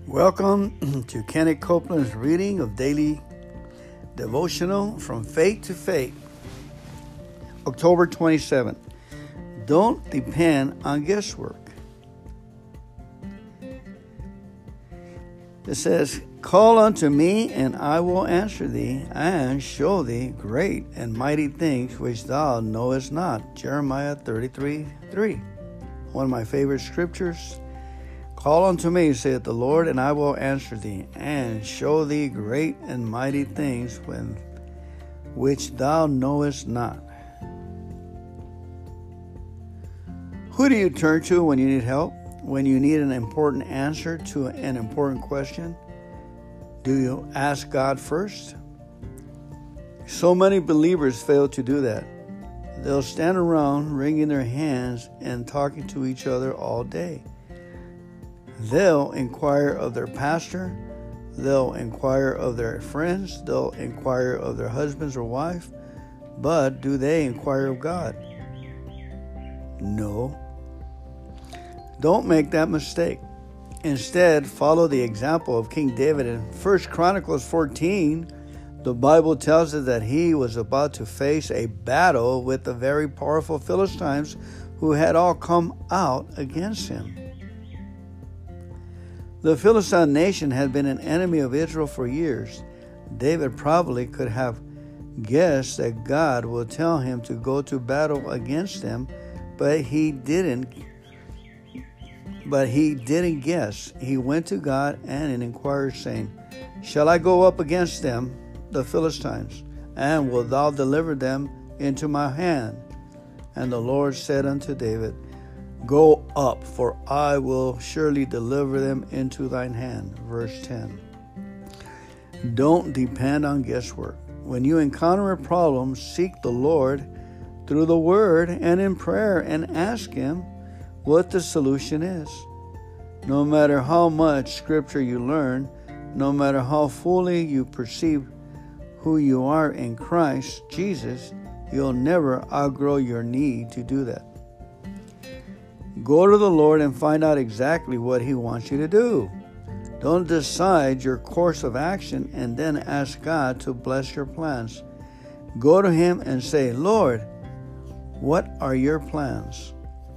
Welcome [clears throat] to Kenneth Copeland's reading of daily devotional from faith to faith. October 27th. Don't depend on guesswork. It says, Call unto me, and I will answer thee, and show thee great and mighty things which thou knowest not. Jeremiah 33 3. One of my favorite scriptures. Call unto me, saith the Lord, and I will answer thee, and show thee great and mighty things when, which thou knowest not. Who do you turn to when you need help? when you need an important answer to an important question? Do you ask God first? So many believers fail to do that. They'll stand around wringing their hands and talking to each other all day. They'll inquire of their pastor, they'll inquire of their friends, they'll inquire of their husbands or wife, but do they inquire of God? No. Don't make that mistake. Instead, follow the example of King David in 1 Chronicles 14. The Bible tells us that he was about to face a battle with the very powerful Philistines who had all come out against him. The Philistine nation had been an enemy of Israel for years. David probably could have guessed that God would tell him to go to battle against them, but he didn't but he didn't guess. He went to God and inquired, saying, Shall I go up against them, the Philistines, and wilt thou deliver them into my hand? And the Lord said unto David, Go up, for I will surely deliver them into thine hand. Verse 10. Don't depend on guesswork. When you encounter a problem, seek the Lord through the Word and in prayer and ask Him what the solution is. No matter how much scripture you learn, no matter how fully you perceive who you are in Christ Jesus, you'll never outgrow your need to do that. Go to the Lord and find out exactly what He wants you to do. Don't decide your course of action and then ask God to bless your plans. Go to Him and say, Lord, what are your plans?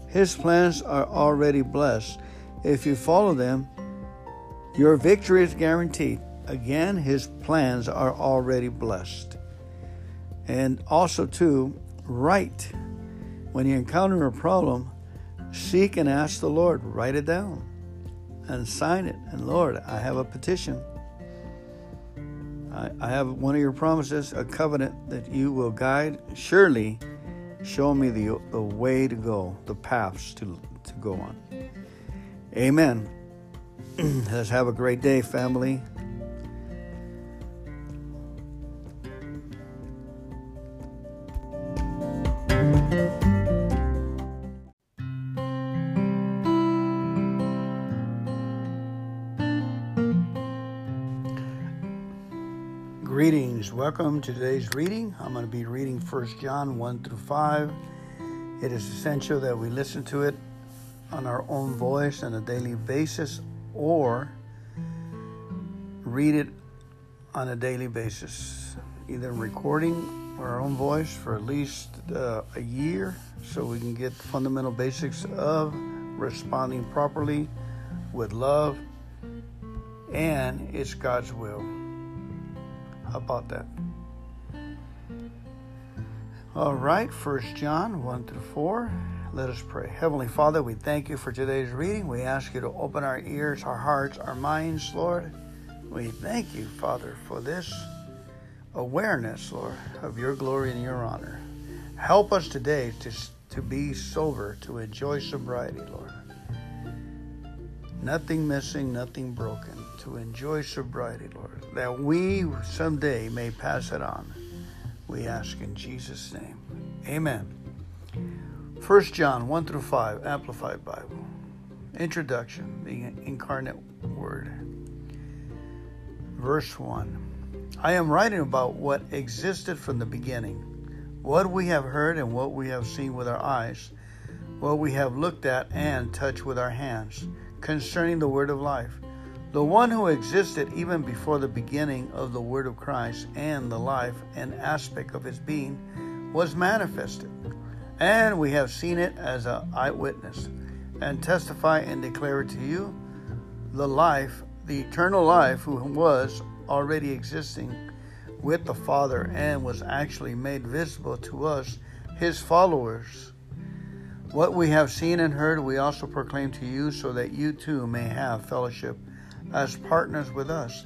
His plans are already blessed. If you follow them, your victory is guaranteed. Again, his plans are already blessed. And also, too, write. When you encounter a problem, seek and ask the Lord. Write it down and sign it. And Lord, I have a petition. I, I have one of your promises, a covenant that you will guide. Surely Show me the, the way to go, the paths to, to go on. Amen. [clears throat] Let's have a great day, family. Welcome to today's reading. I'm going to be reading 1 John 1 through 5. It is essential that we listen to it on our own voice on a daily basis or read it on a daily basis, either recording our own voice for at least uh, a year so we can get the fundamental basics of responding properly with love and it's God's will. About that? All right, First John 1 through 4. Let us pray. Heavenly Father, we thank you for today's reading. We ask you to open our ears, our hearts, our minds, Lord. We thank you, Father, for this awareness, Lord, of your glory and your honor. Help us today to, to be sober, to enjoy sobriety, Lord. Nothing missing, nothing broken. To enjoy sobriety, Lord, that we someday may pass it on. We ask in Jesus' name. Amen. 1 John 1 through 5, Amplified Bible. Introduction, the incarnate word. Verse 1 I am writing about what existed from the beginning, what we have heard and what we have seen with our eyes, what we have looked at and touched with our hands, concerning the word of life. The one who existed even before the beginning of the word of Christ and the life and aspect of his being was manifested and we have seen it as an eyewitness, and testify and declare to you the life, the eternal life, who was already existing with the Father and was actually made visible to us, his followers. What we have seen and heard, we also proclaim to you, so that you too may have fellowship as partners with us.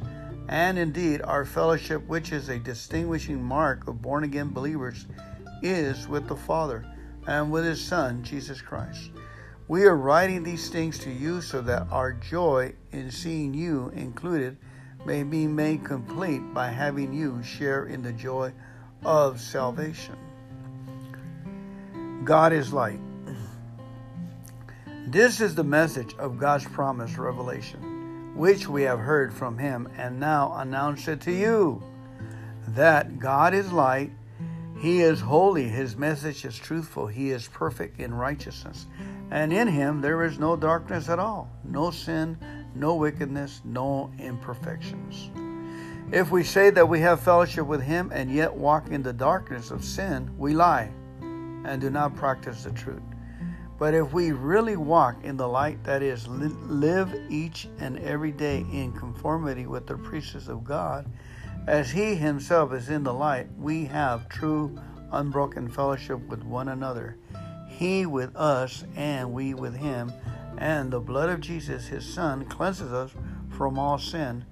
And indeed, our fellowship, which is a distinguishing mark of born again believers, is with the Father and with his Son, Jesus Christ. We are writing these things to you so that our joy in seeing you included may be made complete by having you share in the joy of salvation. God is light. This is the message of God's promised revelation, which we have heard from Him and now announce it to you that God is light he is holy. His message is truthful. He is perfect in righteousness. And in him there is no darkness at all, no sin, no wickedness, no imperfections. If we say that we have fellowship with him and yet walk in the darkness of sin, we lie and do not practice the truth. But if we really walk in the light, that is, live each and every day in conformity with the precepts of God, as he himself is in the light, we have true, unbroken fellowship with one another. He with us, and we with him. And the blood of Jesus, his Son, cleanses us from all sin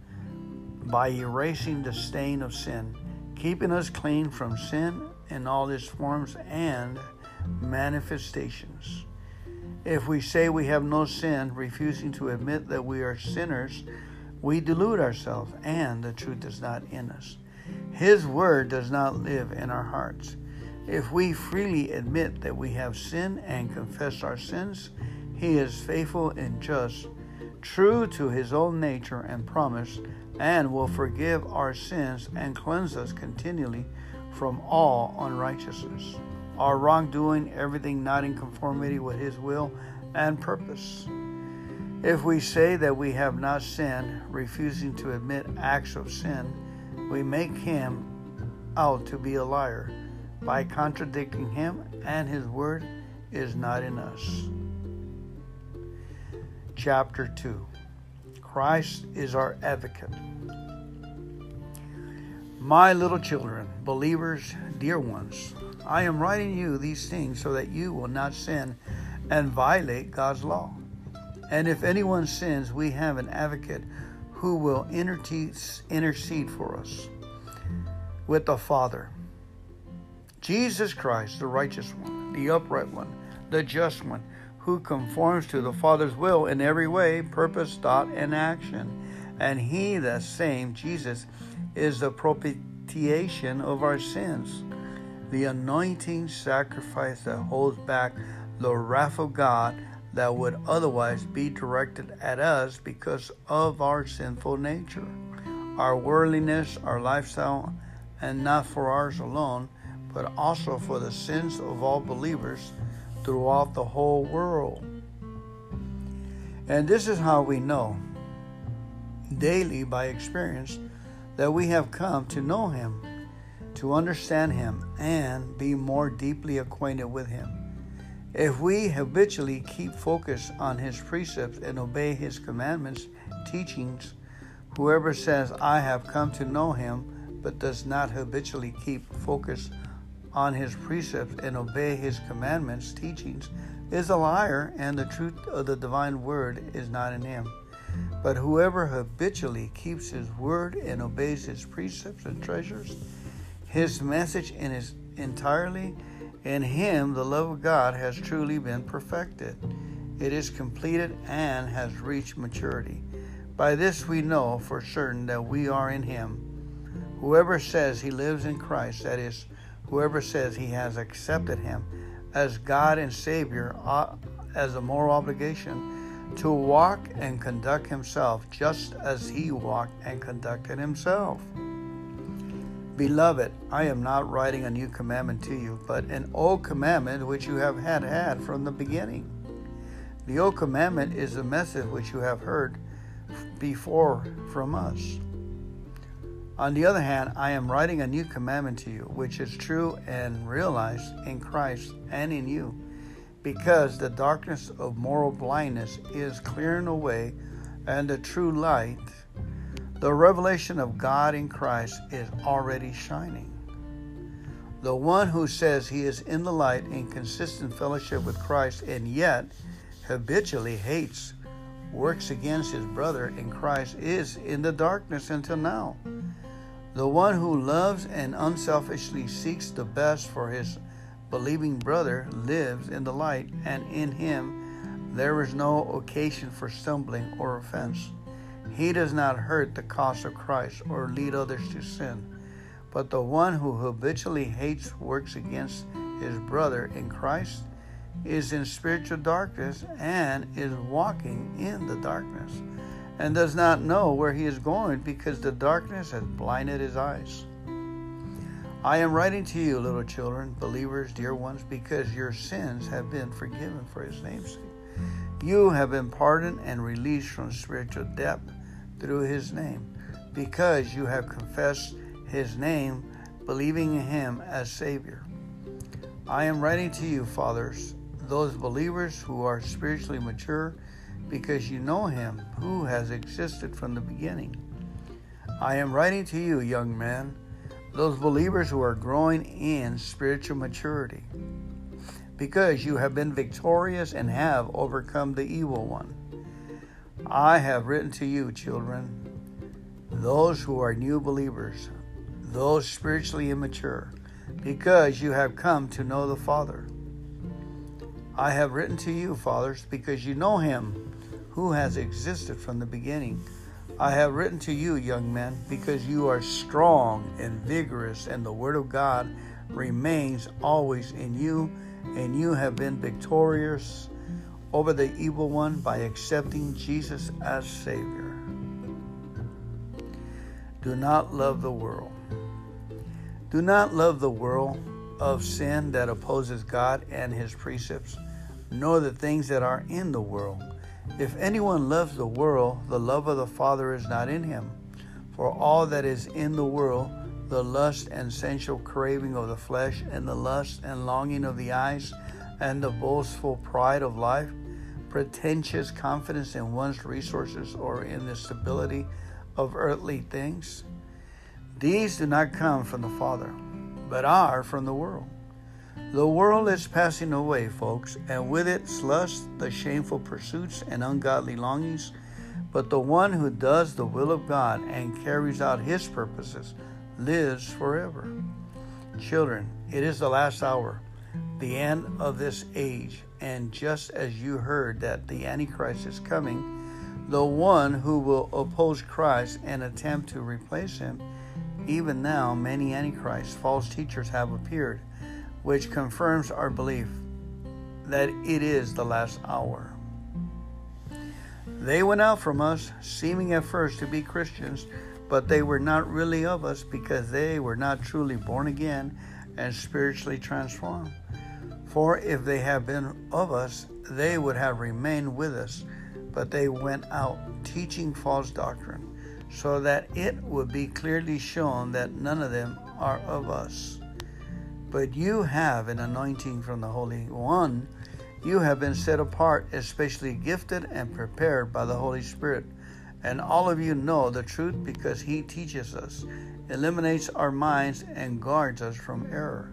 by erasing the stain of sin, keeping us clean from sin in all its forms and manifestations. If we say we have no sin, refusing to admit that we are sinners, we delude ourselves, and the truth is not in us. His word does not live in our hearts. If we freely admit that we have sinned and confess our sins, he is faithful and just, true to his own nature and promise, and will forgive our sins and cleanse us continually from all unrighteousness, our wrongdoing, everything not in conformity with his will and purpose. If we say that we have not sinned, refusing to admit acts of sin, we make him out to be a liar by contradicting him, and his word is not in us. Chapter 2 Christ is our advocate. My little children, believers, dear ones, I am writing you these things so that you will not sin and violate God's law. And if anyone sins, we have an advocate who will intercede for us with the Father. Jesus Christ, the righteous one, the upright one, the just one, who conforms to the Father's will in every way, purpose, thought, and action. And he, the same, Jesus, is the propitiation of our sins, the anointing sacrifice that holds back the wrath of God that would otherwise be directed at us because of our sinful nature. our worldliness, our lifestyle, and not for ours alone, but also for the sins of all believers throughout the whole world. And this is how we know daily by experience that we have come to know Him, to understand Him, and be more deeply acquainted with Him. If we habitually keep focus on His precepts and obey His commandments, teachings, whoever says, I have come to know Him, but does not habitually keep focus on His precepts and obey His commandments, teachings, is a liar, and the truth of the divine word is not in him. But whoever habitually keeps his word and obeys his precepts and treasures his message in his entirely, in him the love of God has truly been perfected. It is completed and has reached maturity. By this we know for certain that we are in him. Whoever says he lives in Christ, that is, whoever says he has accepted him as God and Savior, uh, as a moral obligation to walk and conduct himself just as he walked and conducted himself. Beloved, I am not writing a new commandment to you, but an old commandment which you have had had from the beginning. The old commandment is the message which you have heard before from us. On the other hand, I am writing a new commandment to you, which is true and realized in Christ and in you because the darkness of moral blindness is clearing away and the true light, the revelation of God in Christ, is already shining. The one who says he is in the light in consistent fellowship with Christ and yet habitually hates, works against his brother in Christ is in the darkness until now. The one who loves and unselfishly seeks the best for his believing brother lives in the light, and in him there is no occasion for stumbling or offense. He does not hurt the cause of Christ or lead others to sin. But the one who habitually hates works against his brother in Christ is in spiritual darkness and is walking in the darkness and does not know where he is going because the darkness has blinded his eyes. I am writing to you, little children, believers, dear ones, because your sins have been forgiven for his name's sake. You have been pardoned and released from spiritual death through his name, because you have confessed his name, believing in him as Savior. I am writing to you, fathers, those believers who are spiritually mature, because you know him who has existed from the beginning. I am writing to you, young men those believers who are growing in spiritual maturity, because you have been victorious and have overcome the evil one. I have written to you, children, those who are new believers, those spiritually immature, because you have come to know the Father. I have written to you, fathers, because you know him who has existed from the beginning. I have written to you, young men, because you are strong and vigorous, and the Word of God remains always in you, and you have been victorious over the evil one by accepting Jesus as Savior. Do not love the world. Do not love the world of sin that opposes God and His precepts, nor the things that are in the world. If anyone loves the world, the love of the Father is not in him. For all that is in the world, the lust and sensual craving of the flesh, and the lust and longing of the eyes, and the boastful pride of life, pretentious confidence in one's resources or in the stability of earthly things, these do not come from the Father, but are from the world. The world is passing away, folks, and with it lust, the shameful pursuits, and ungodly longings. But the one who does the will of God and carries out his purposes lives forever. Children, it is the last hour, the end of this age, and just as you heard that the Antichrist is coming, the one who will oppose Christ and attempt to replace him, even now many Antichrists, false teachers, have appeared which confirms our belief that it is the last hour. They went out from us, seeming at first to be Christians, but they were not really of us because they were not truly born again and spiritually transformed. For if they had been of us, they would have remained with us, but they went out teaching false doctrine, so that it would be clearly shown that none of them are of us. But you have an anointing from the Holy One. You have been set apart, especially gifted and prepared by the Holy Spirit. And all of you know the truth because He teaches us, eliminates our minds, and guards us from error.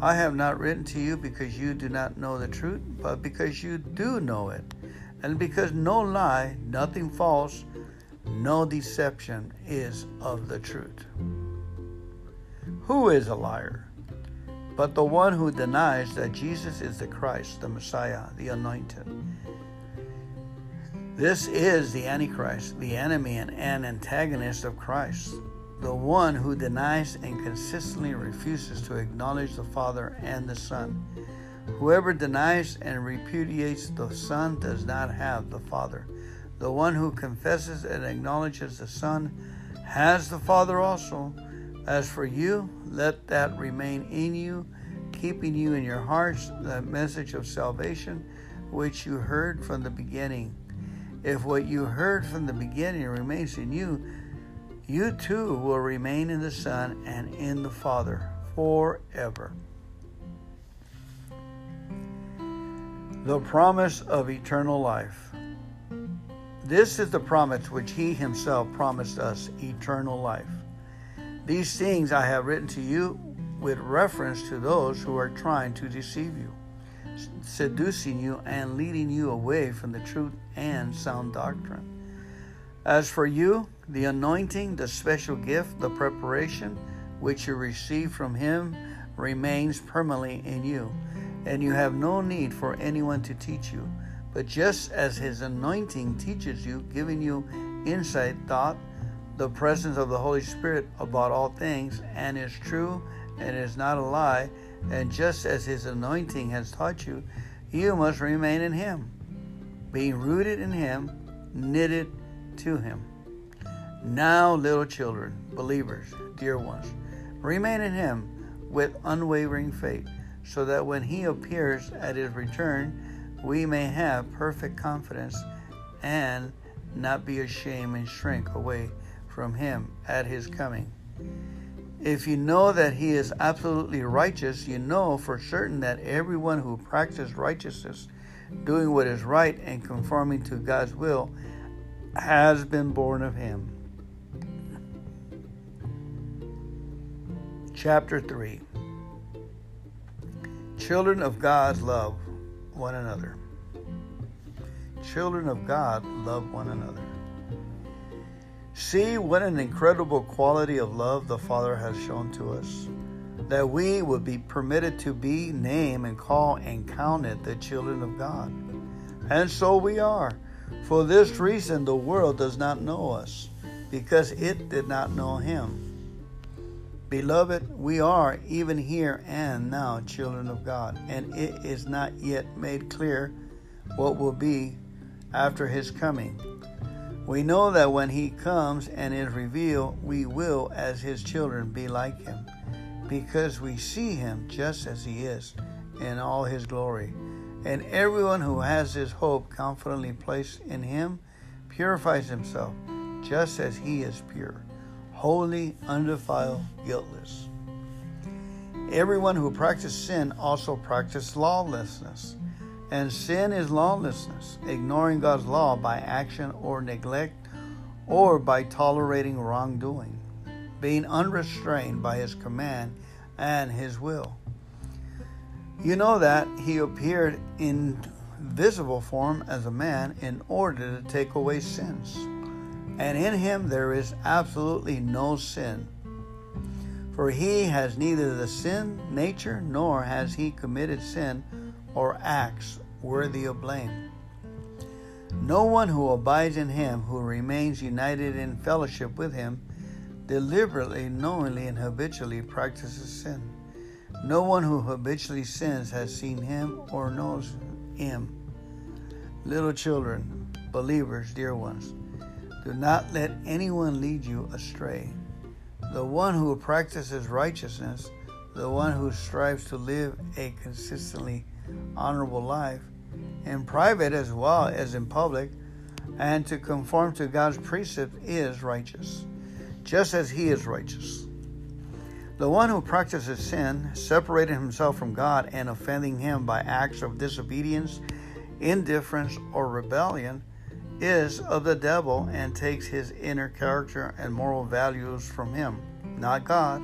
I have not written to you because you do not know the truth, but because you do know it, and because no lie, nothing false, no deception is of the truth. Who is a liar? But the one who denies that Jesus is the Christ, the Messiah, the Anointed. This is the Antichrist, the enemy and an antagonist of Christ the one who denies and consistently refuses to acknowledge the Father and the Son. Whoever denies and repudiates the Son does not have the Father. The one who confesses and acknowledges the Son has the Father also. As for you, let that remain in you, keeping you in your hearts the message of salvation which you heard from the beginning. If what you heard from the beginning remains in you, you too will remain in the Son and in the Father forever. The promise of eternal life. This is the promise which He Himself promised us eternal life. These things I have written to you with reference to those who are trying to deceive you, seducing you and leading you away from the truth and sound doctrine. As for you, the anointing, the special gift, the preparation which you receive from Him remains permanently in you, and you have no need for anyone to teach you. But just as His anointing teaches you, giving you insight, thought, the presence of the Holy Spirit about all things, and is true and is not a lie, and just as His anointing has taught you, you must remain in Him, being rooted in Him, knitted to Him. Now, little children, believers, dear ones, remain in Him with unwavering faith, so that when He appears at His return, we may have perfect confidence and not be ashamed and shrink away from Him at His coming. If you know that He is absolutely righteous, you know for certain that everyone who practices righteousness, doing what is right and conforming to God's will, has been born of Him. Chapter 3 Children of God love one another. Children of God love one another. See what an incredible quality of love the Father has shown to us, that we would be permitted to be, named, and called and counted the children of God. And so we are. For this reason, the world does not know us, because it did not know Him. Beloved, we are even here and now children of God, and it is not yet made clear what will be after his coming. We know that when he comes and is revealed, we will, as his children, be like him, because we see him just as he is in all his glory. And everyone who has this hope confidently placed in him purifies himself just as he is pure holy, undefiled, guiltless. Everyone who practices sin also practices lawlessness. And sin is lawlessness, ignoring God's law by action or neglect, or by tolerating wrongdoing, being unrestrained by His command and His will. You know that He appeared in visible form as a man in order to take away sins and in him there is absolutely no sin. For he has neither the sin nature nor has he committed sin or acts worthy of blame. No one who abides in him, who remains united in fellowship with him, deliberately, knowingly, and habitually practices sin. No one who habitually sins has seen him or knows him. Little children, believers, dear ones, Do not let anyone lead you astray. The one who practices righteousness, the one who strives to live a consistently honorable life, in private as well as in public, and to conform to God's precept is righteous, just as he is righteous. The one who practices sin, separating himself from God and offending him by acts of disobedience, indifference, or rebellion, is of the devil and takes his inner character and moral values from him, not God.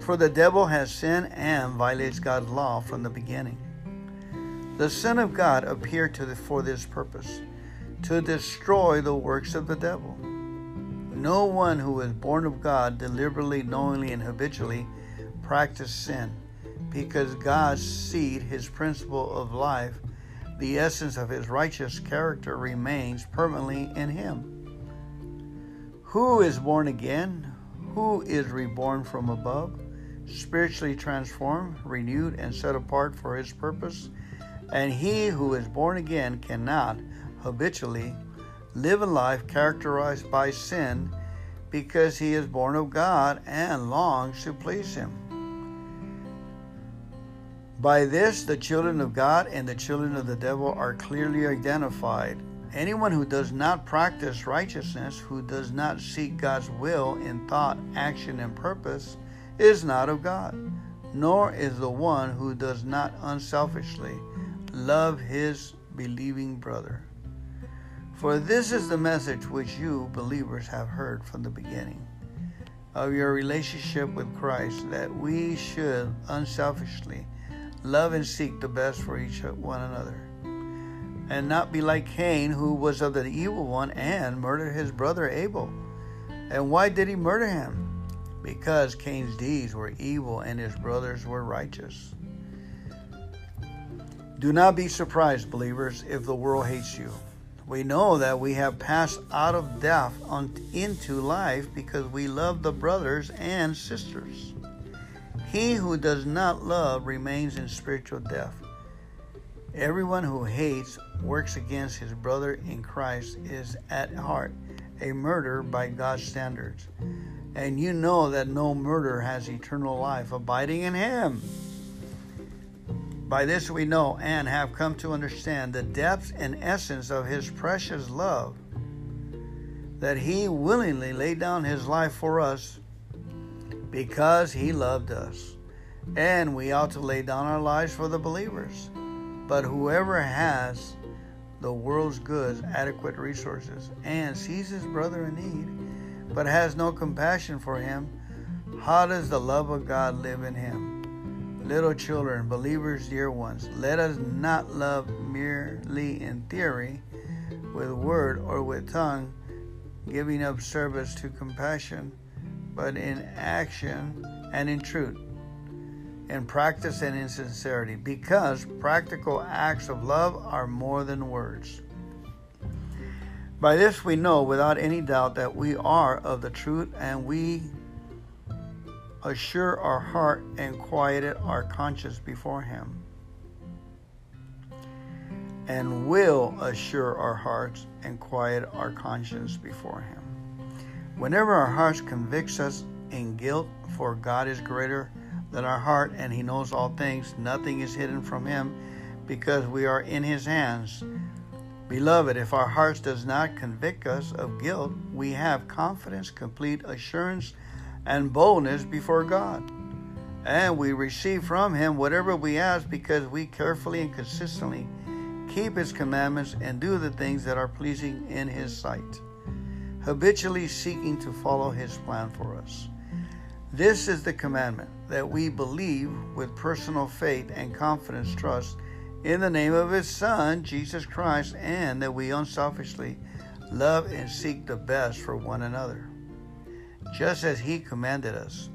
For the devil has sinned and violates God's law from the beginning. The Son of God appeared the, for this purpose to destroy the works of the devil. No one who is born of God deliberately, knowingly, and habitually practices sin because God's seed, his principle of life, the essence of his righteous character remains permanently in him. Who is born again? Who is reborn from above, spiritually transformed, renewed, and set apart for his purpose? And he who is born again cannot habitually live a life characterized by sin because he is born of God and longs to please him. By this, the children of God and the children of the devil are clearly identified. Anyone who does not practice righteousness, who does not seek God's will in thought, action, and purpose, is not of God, nor is the one who does not unselfishly love his believing brother. For this is the message which you, believers, have heard from the beginning of your relationship with Christ, that we should unselfishly love and seek the best for each one another, and not be like Cain, who was of the evil one and murdered his brother Abel. And why did he murder him? Because Cain's deeds were evil and his brothers were righteous. Do not be surprised, believers, if the world hates you. We know that we have passed out of death into life because we love the brothers and sisters. He who does not love remains in spiritual death. Everyone who hates works against his brother in Christ is at heart a murderer by God's standards. And you know that no murderer has eternal life abiding in him. By this we know and have come to understand the depth and essence of his precious love, that he willingly laid down his life for us because he loved us. And we ought to lay down our lives for the believers. But whoever has the world's goods, adequate resources, and sees his brother in need, but has no compassion for him, how does the love of God live in him? Little children, believers, dear ones, let us not love merely in theory, with word or with tongue, giving up service to compassion, but in action and in truth, in practice and in sincerity, because practical acts of love are more than words. By this we know without any doubt that we are of the truth and we assure our heart and quiet our conscience before Him, and will assure our hearts and quiet our conscience before Him. Whenever our hearts convicts us in guilt, for God is greater than our heart, and He knows all things, nothing is hidden from Him, because we are in His hands. Beloved, if our hearts does not convict us of guilt, we have confidence, complete assurance and boldness before God. And we receive from Him whatever we ask because we carefully and consistently keep His commandments and do the things that are pleasing in His sight, habitually seeking to follow His plan for us. This is the commandment that we believe with personal faith and confidence trust in the name of His Son, Jesus Christ, and that we unselfishly love and seek the best for one another just as he commanded us.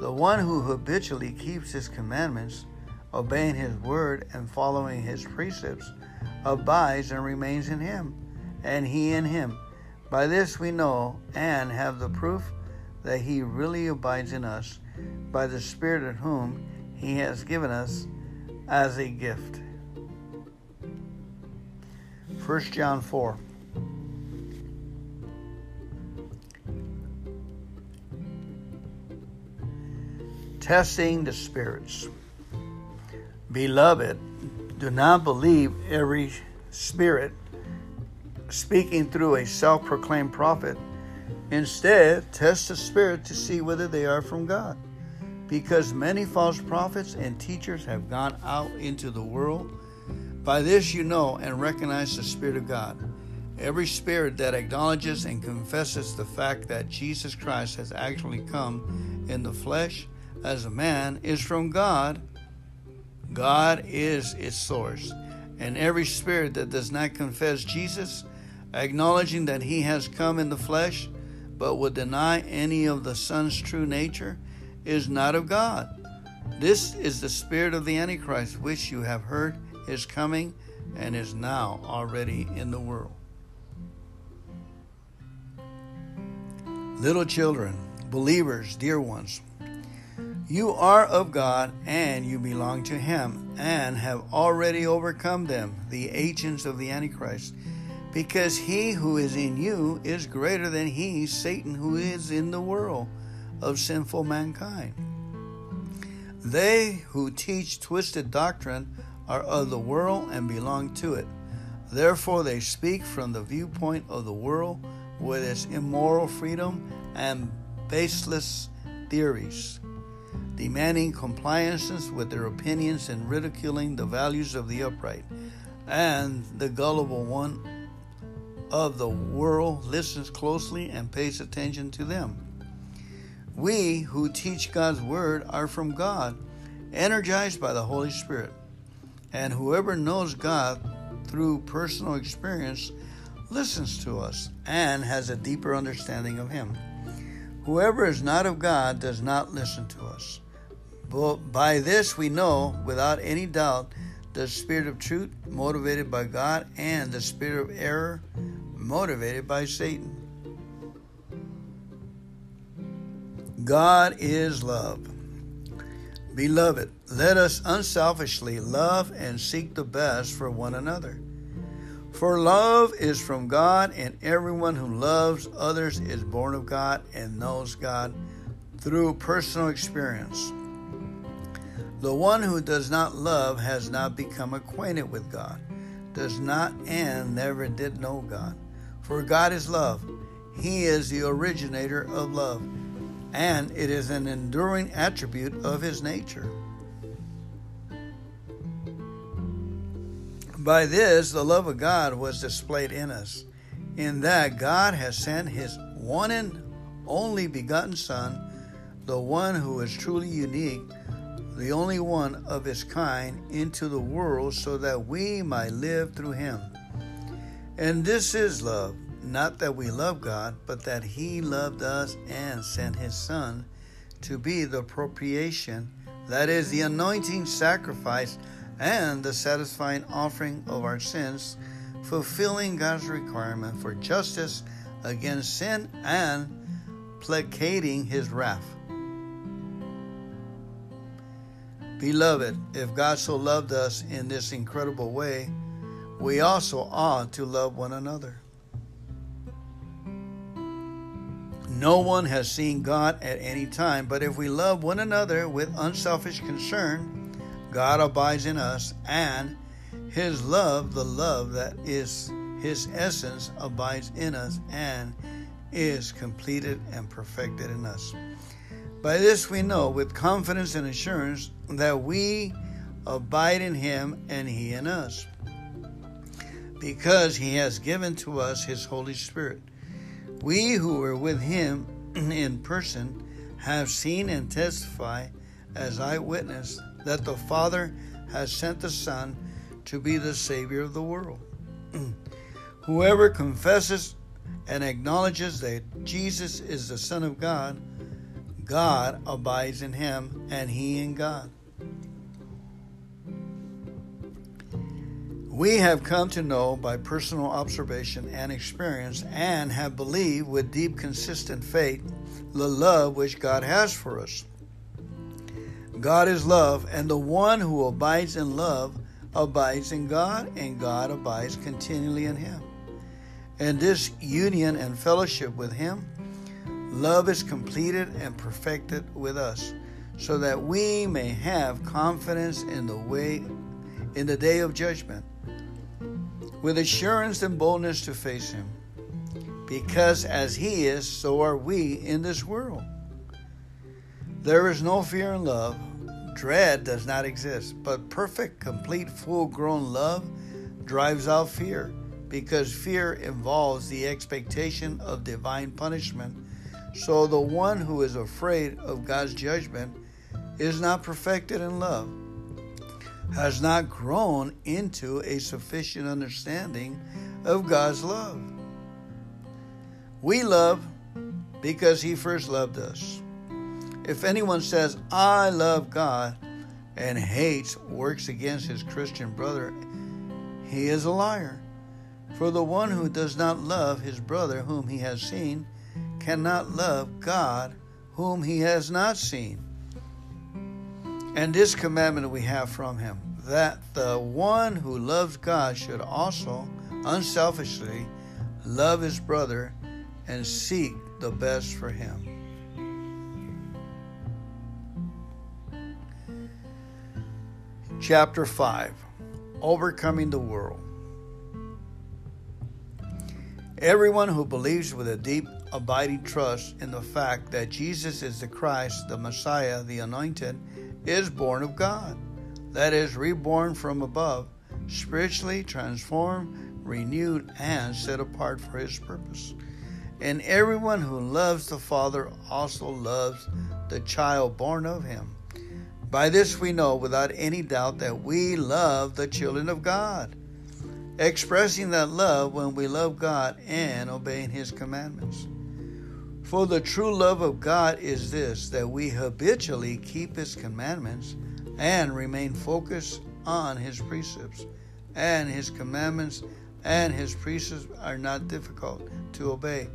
The one who habitually keeps his commandments, obeying his word and following his precepts, abides and remains in him, and he in him. By this we know and have the proof that he really abides in us by the Spirit of whom he has given us as a gift. 1 John 4 testing the spirits. Beloved, do not believe every spirit speaking through a self proclaimed prophet. Instead, test the spirit to see whether they are from God. Because many false prophets and teachers have gone out into the world. By this you know and recognize the Spirit of God. Every spirit that acknowledges and confesses the fact that Jesus Christ has actually come in the flesh as a man is from God. God is its source. And every spirit that does not confess Jesus, acknowledging that he has come in the flesh, but would deny any of the Son's true nature, is not of God. This is the spirit of the Antichrist, which you have heard is coming and is now already in the world. Little children, believers, dear ones, you are of God and you belong to Him and have already overcome them, the agents of the Antichrist, because he who is in you is greater than he, Satan, who is in the world of sinful mankind. They who teach twisted doctrine are of the world and belong to it. Therefore, they speak from the viewpoint of the world with its immoral freedom and baseless theories, demanding compliances with their opinions and ridiculing the values of the upright. And the gullible one of the world listens closely and pays attention to them. We who teach God's word are from God, energized by the Holy Spirit. And whoever knows God through personal experience listens to us and has a deeper understanding of Him. Whoever is not of God does not listen to us. But by this we know without any doubt the spirit of truth motivated by God and the spirit of error motivated by Satan. God is love. Beloved, let us unselfishly love and seek the best for one another. For love is from God, and everyone who loves others is born of God and knows God through personal experience. The one who does not love has not become acquainted with God, does not and never did know God. For God is love. He is the originator of love, and it is an enduring attribute of his nature. By this, the love of God was displayed in us, in that God has sent his one and only begotten Son, the one who is truly unique, the only one of his kind, into the world so that we might live through him. And this is love, not that we love God, but that he loved us and sent his Son to be the propitiation, that is, the anointing sacrifice and the satisfying offering of our sins, fulfilling God's requirement for justice against sin and placating his wrath. Beloved, if God so loved us in this incredible way, we also ought to love one another. No one has seen God at any time, but if we love one another with unselfish concern, God abides in us, and His love, the love that is His essence, abides in us and is completed and perfected in us. By this we know with confidence and assurance that we abide in Him and He in us, because He has given to us His Holy Spirit. We who were with Him [clears throat] in person have seen and testify as eyewitness that the Father has sent the Son to be the Savior of the world. [clears throat] Whoever confesses and acknowledges that Jesus is the Son of God, God abides in him and he in God. We have come to know by personal observation and experience and have believed with deep, consistent faith the love which God has for us. God is love, and the one who abides in love abides in God, and God abides continually in him. And this union and fellowship with him, love is completed and perfected with us, so that we may have confidence in the way in the day of judgment with assurance and boldness to face him because as he is so are we in this world there is no fear in love dread does not exist but perfect complete full grown love drives out fear because fear involves the expectation of divine punishment so the one who is afraid of God's judgment is not perfected in love, has not grown into a sufficient understanding of God's love. We love because He first loved us. If anyone says, I love God, and hates, works against his Christian brother, he is a liar. For the one who does not love his brother whom he has seen cannot love God whom he has not seen. And this commandment we have from him that the one who loves God should also unselfishly love his brother and seek the best for him. Chapter 5 Overcoming the World. Everyone who believes with a deep, abiding trust in the fact that Jesus is the Christ, the Messiah, the Anointed, is born of God, that is, reborn from above, spiritually transformed, renewed, and set apart for His purpose. And everyone who loves the Father also loves the child born of Him. By this we know without any doubt that we love the children of God, expressing that love when we love God and obeying His commandments. For the true love of God is this that we habitually keep His commandments and remain focused on His precepts. And His commandments and His precepts are not difficult to obey.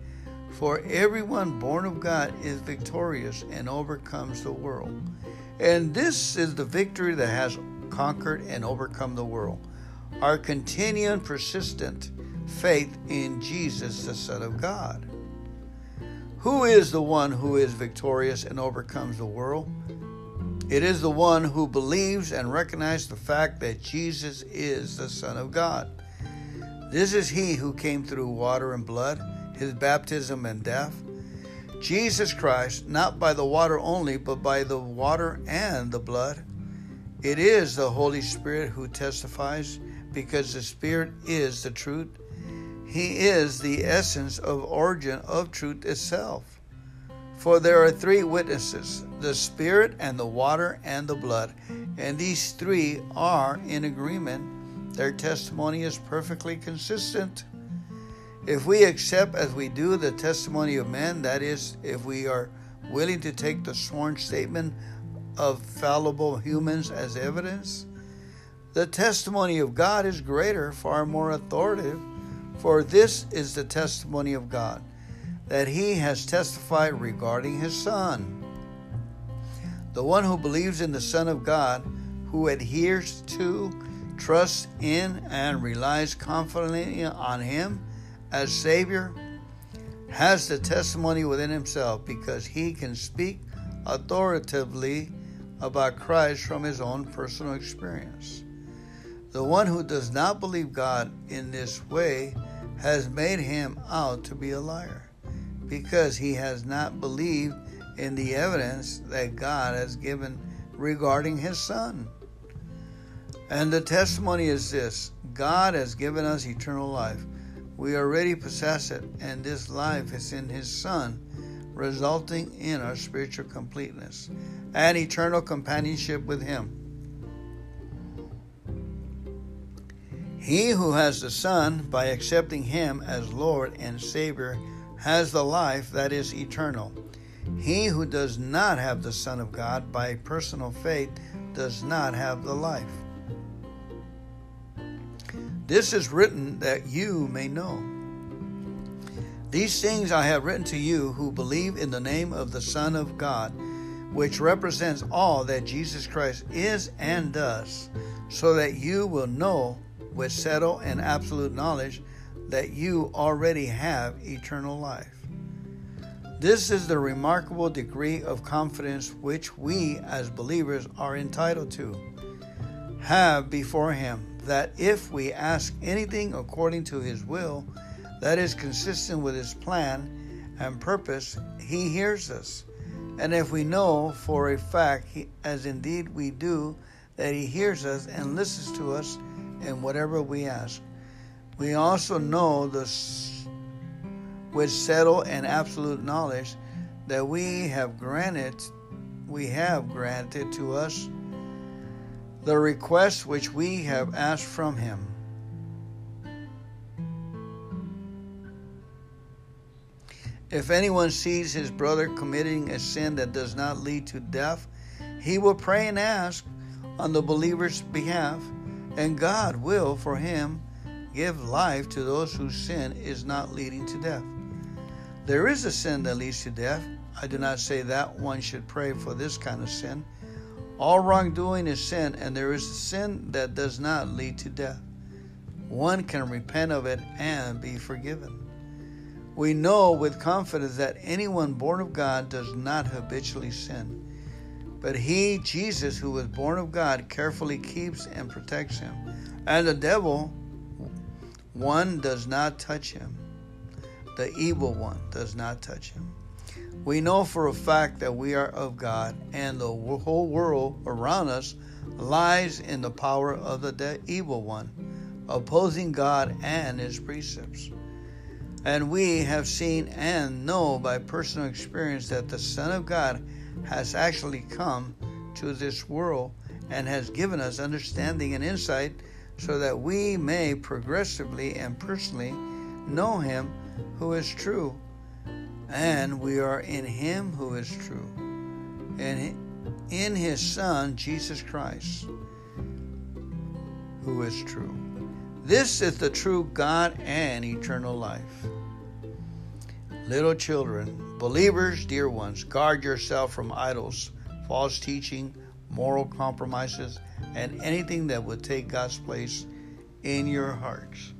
For everyone born of God is victorious and overcomes the world. And this is the victory that has conquered and overcome the world. Our continuing, persistent faith in Jesus, the Son of God. Who is the one who is victorious and overcomes the world? It is the one who believes and recognizes the fact that Jesus is the Son of God. This is he who came through water and blood, his baptism and death. Jesus Christ, not by the water only, but by the water and the blood. It is the Holy Spirit who testifies, because the Spirit is the truth. He is the essence of origin of truth itself. For there are three witnesses the Spirit, and the water, and the blood. And these three are in agreement. Their testimony is perfectly consistent. If we accept as we do the testimony of men, that is, if we are willing to take the sworn statement of fallible humans as evidence, the testimony of God is greater, far more authoritative for this is the testimony of God, that he has testified regarding his Son. The one who believes in the Son of God, who adheres to, trusts in, and relies confidently on him as Savior, has the testimony within himself because he can speak authoritatively about Christ from his own personal experience. The one who does not believe God in this way has made him out to be a liar, because he has not believed in the evidence that God has given regarding his Son. And the testimony is this God has given us eternal life. We already possess it, and this life is in his Son, resulting in our spiritual completeness and eternal companionship with him. He who has the Son, by accepting him as Lord and Savior, has the life that is eternal. He who does not have the Son of God by personal faith does not have the life. This is written that you may know. These things I have written to you who believe in the name of the Son of God, which represents all that Jesus Christ is and does, so that you will know with settled and absolute knowledge that you already have eternal life. This is the remarkable degree of confidence which we as believers are entitled to have before Him, that if we ask anything according to His will, that is consistent with His plan and purpose, He hears us. And if we know for a fact, as indeed we do, that He hears us and listens to us in whatever we ask, we also know this with settled and absolute knowledge that we have granted we have granted to us the request which we have asked from him. If anyone sees his brother committing a sin that does not lead to death, he will pray and ask on the believer's behalf, and God will for him give life to those whose sin is not leading to death. There is a sin that leads to death. I do not say that one should pray for this kind of sin. All wrongdoing is sin, and there is a sin that does not lead to death. One can repent of it and be forgiven. We know with confidence that anyone born of God does not habitually sin. But he, Jesus, who was born of God, carefully keeps and protects him. And the devil, one does not touch him the evil one does not touch him. We know for a fact that we are of God, and the whole world around us lies in the power of the evil one, opposing God and his precepts. And we have seen and know by personal experience that the Son of God has actually come to this world and has given us understanding and insight so that we may progressively and personally know him who is true, and we are in him who is true, and in his Son, Jesus Christ, who is true. This is the true God and eternal life. Little children, believers, dear ones, guard yourself from idols, false teaching, moral compromises, and anything that would take God's place in your hearts.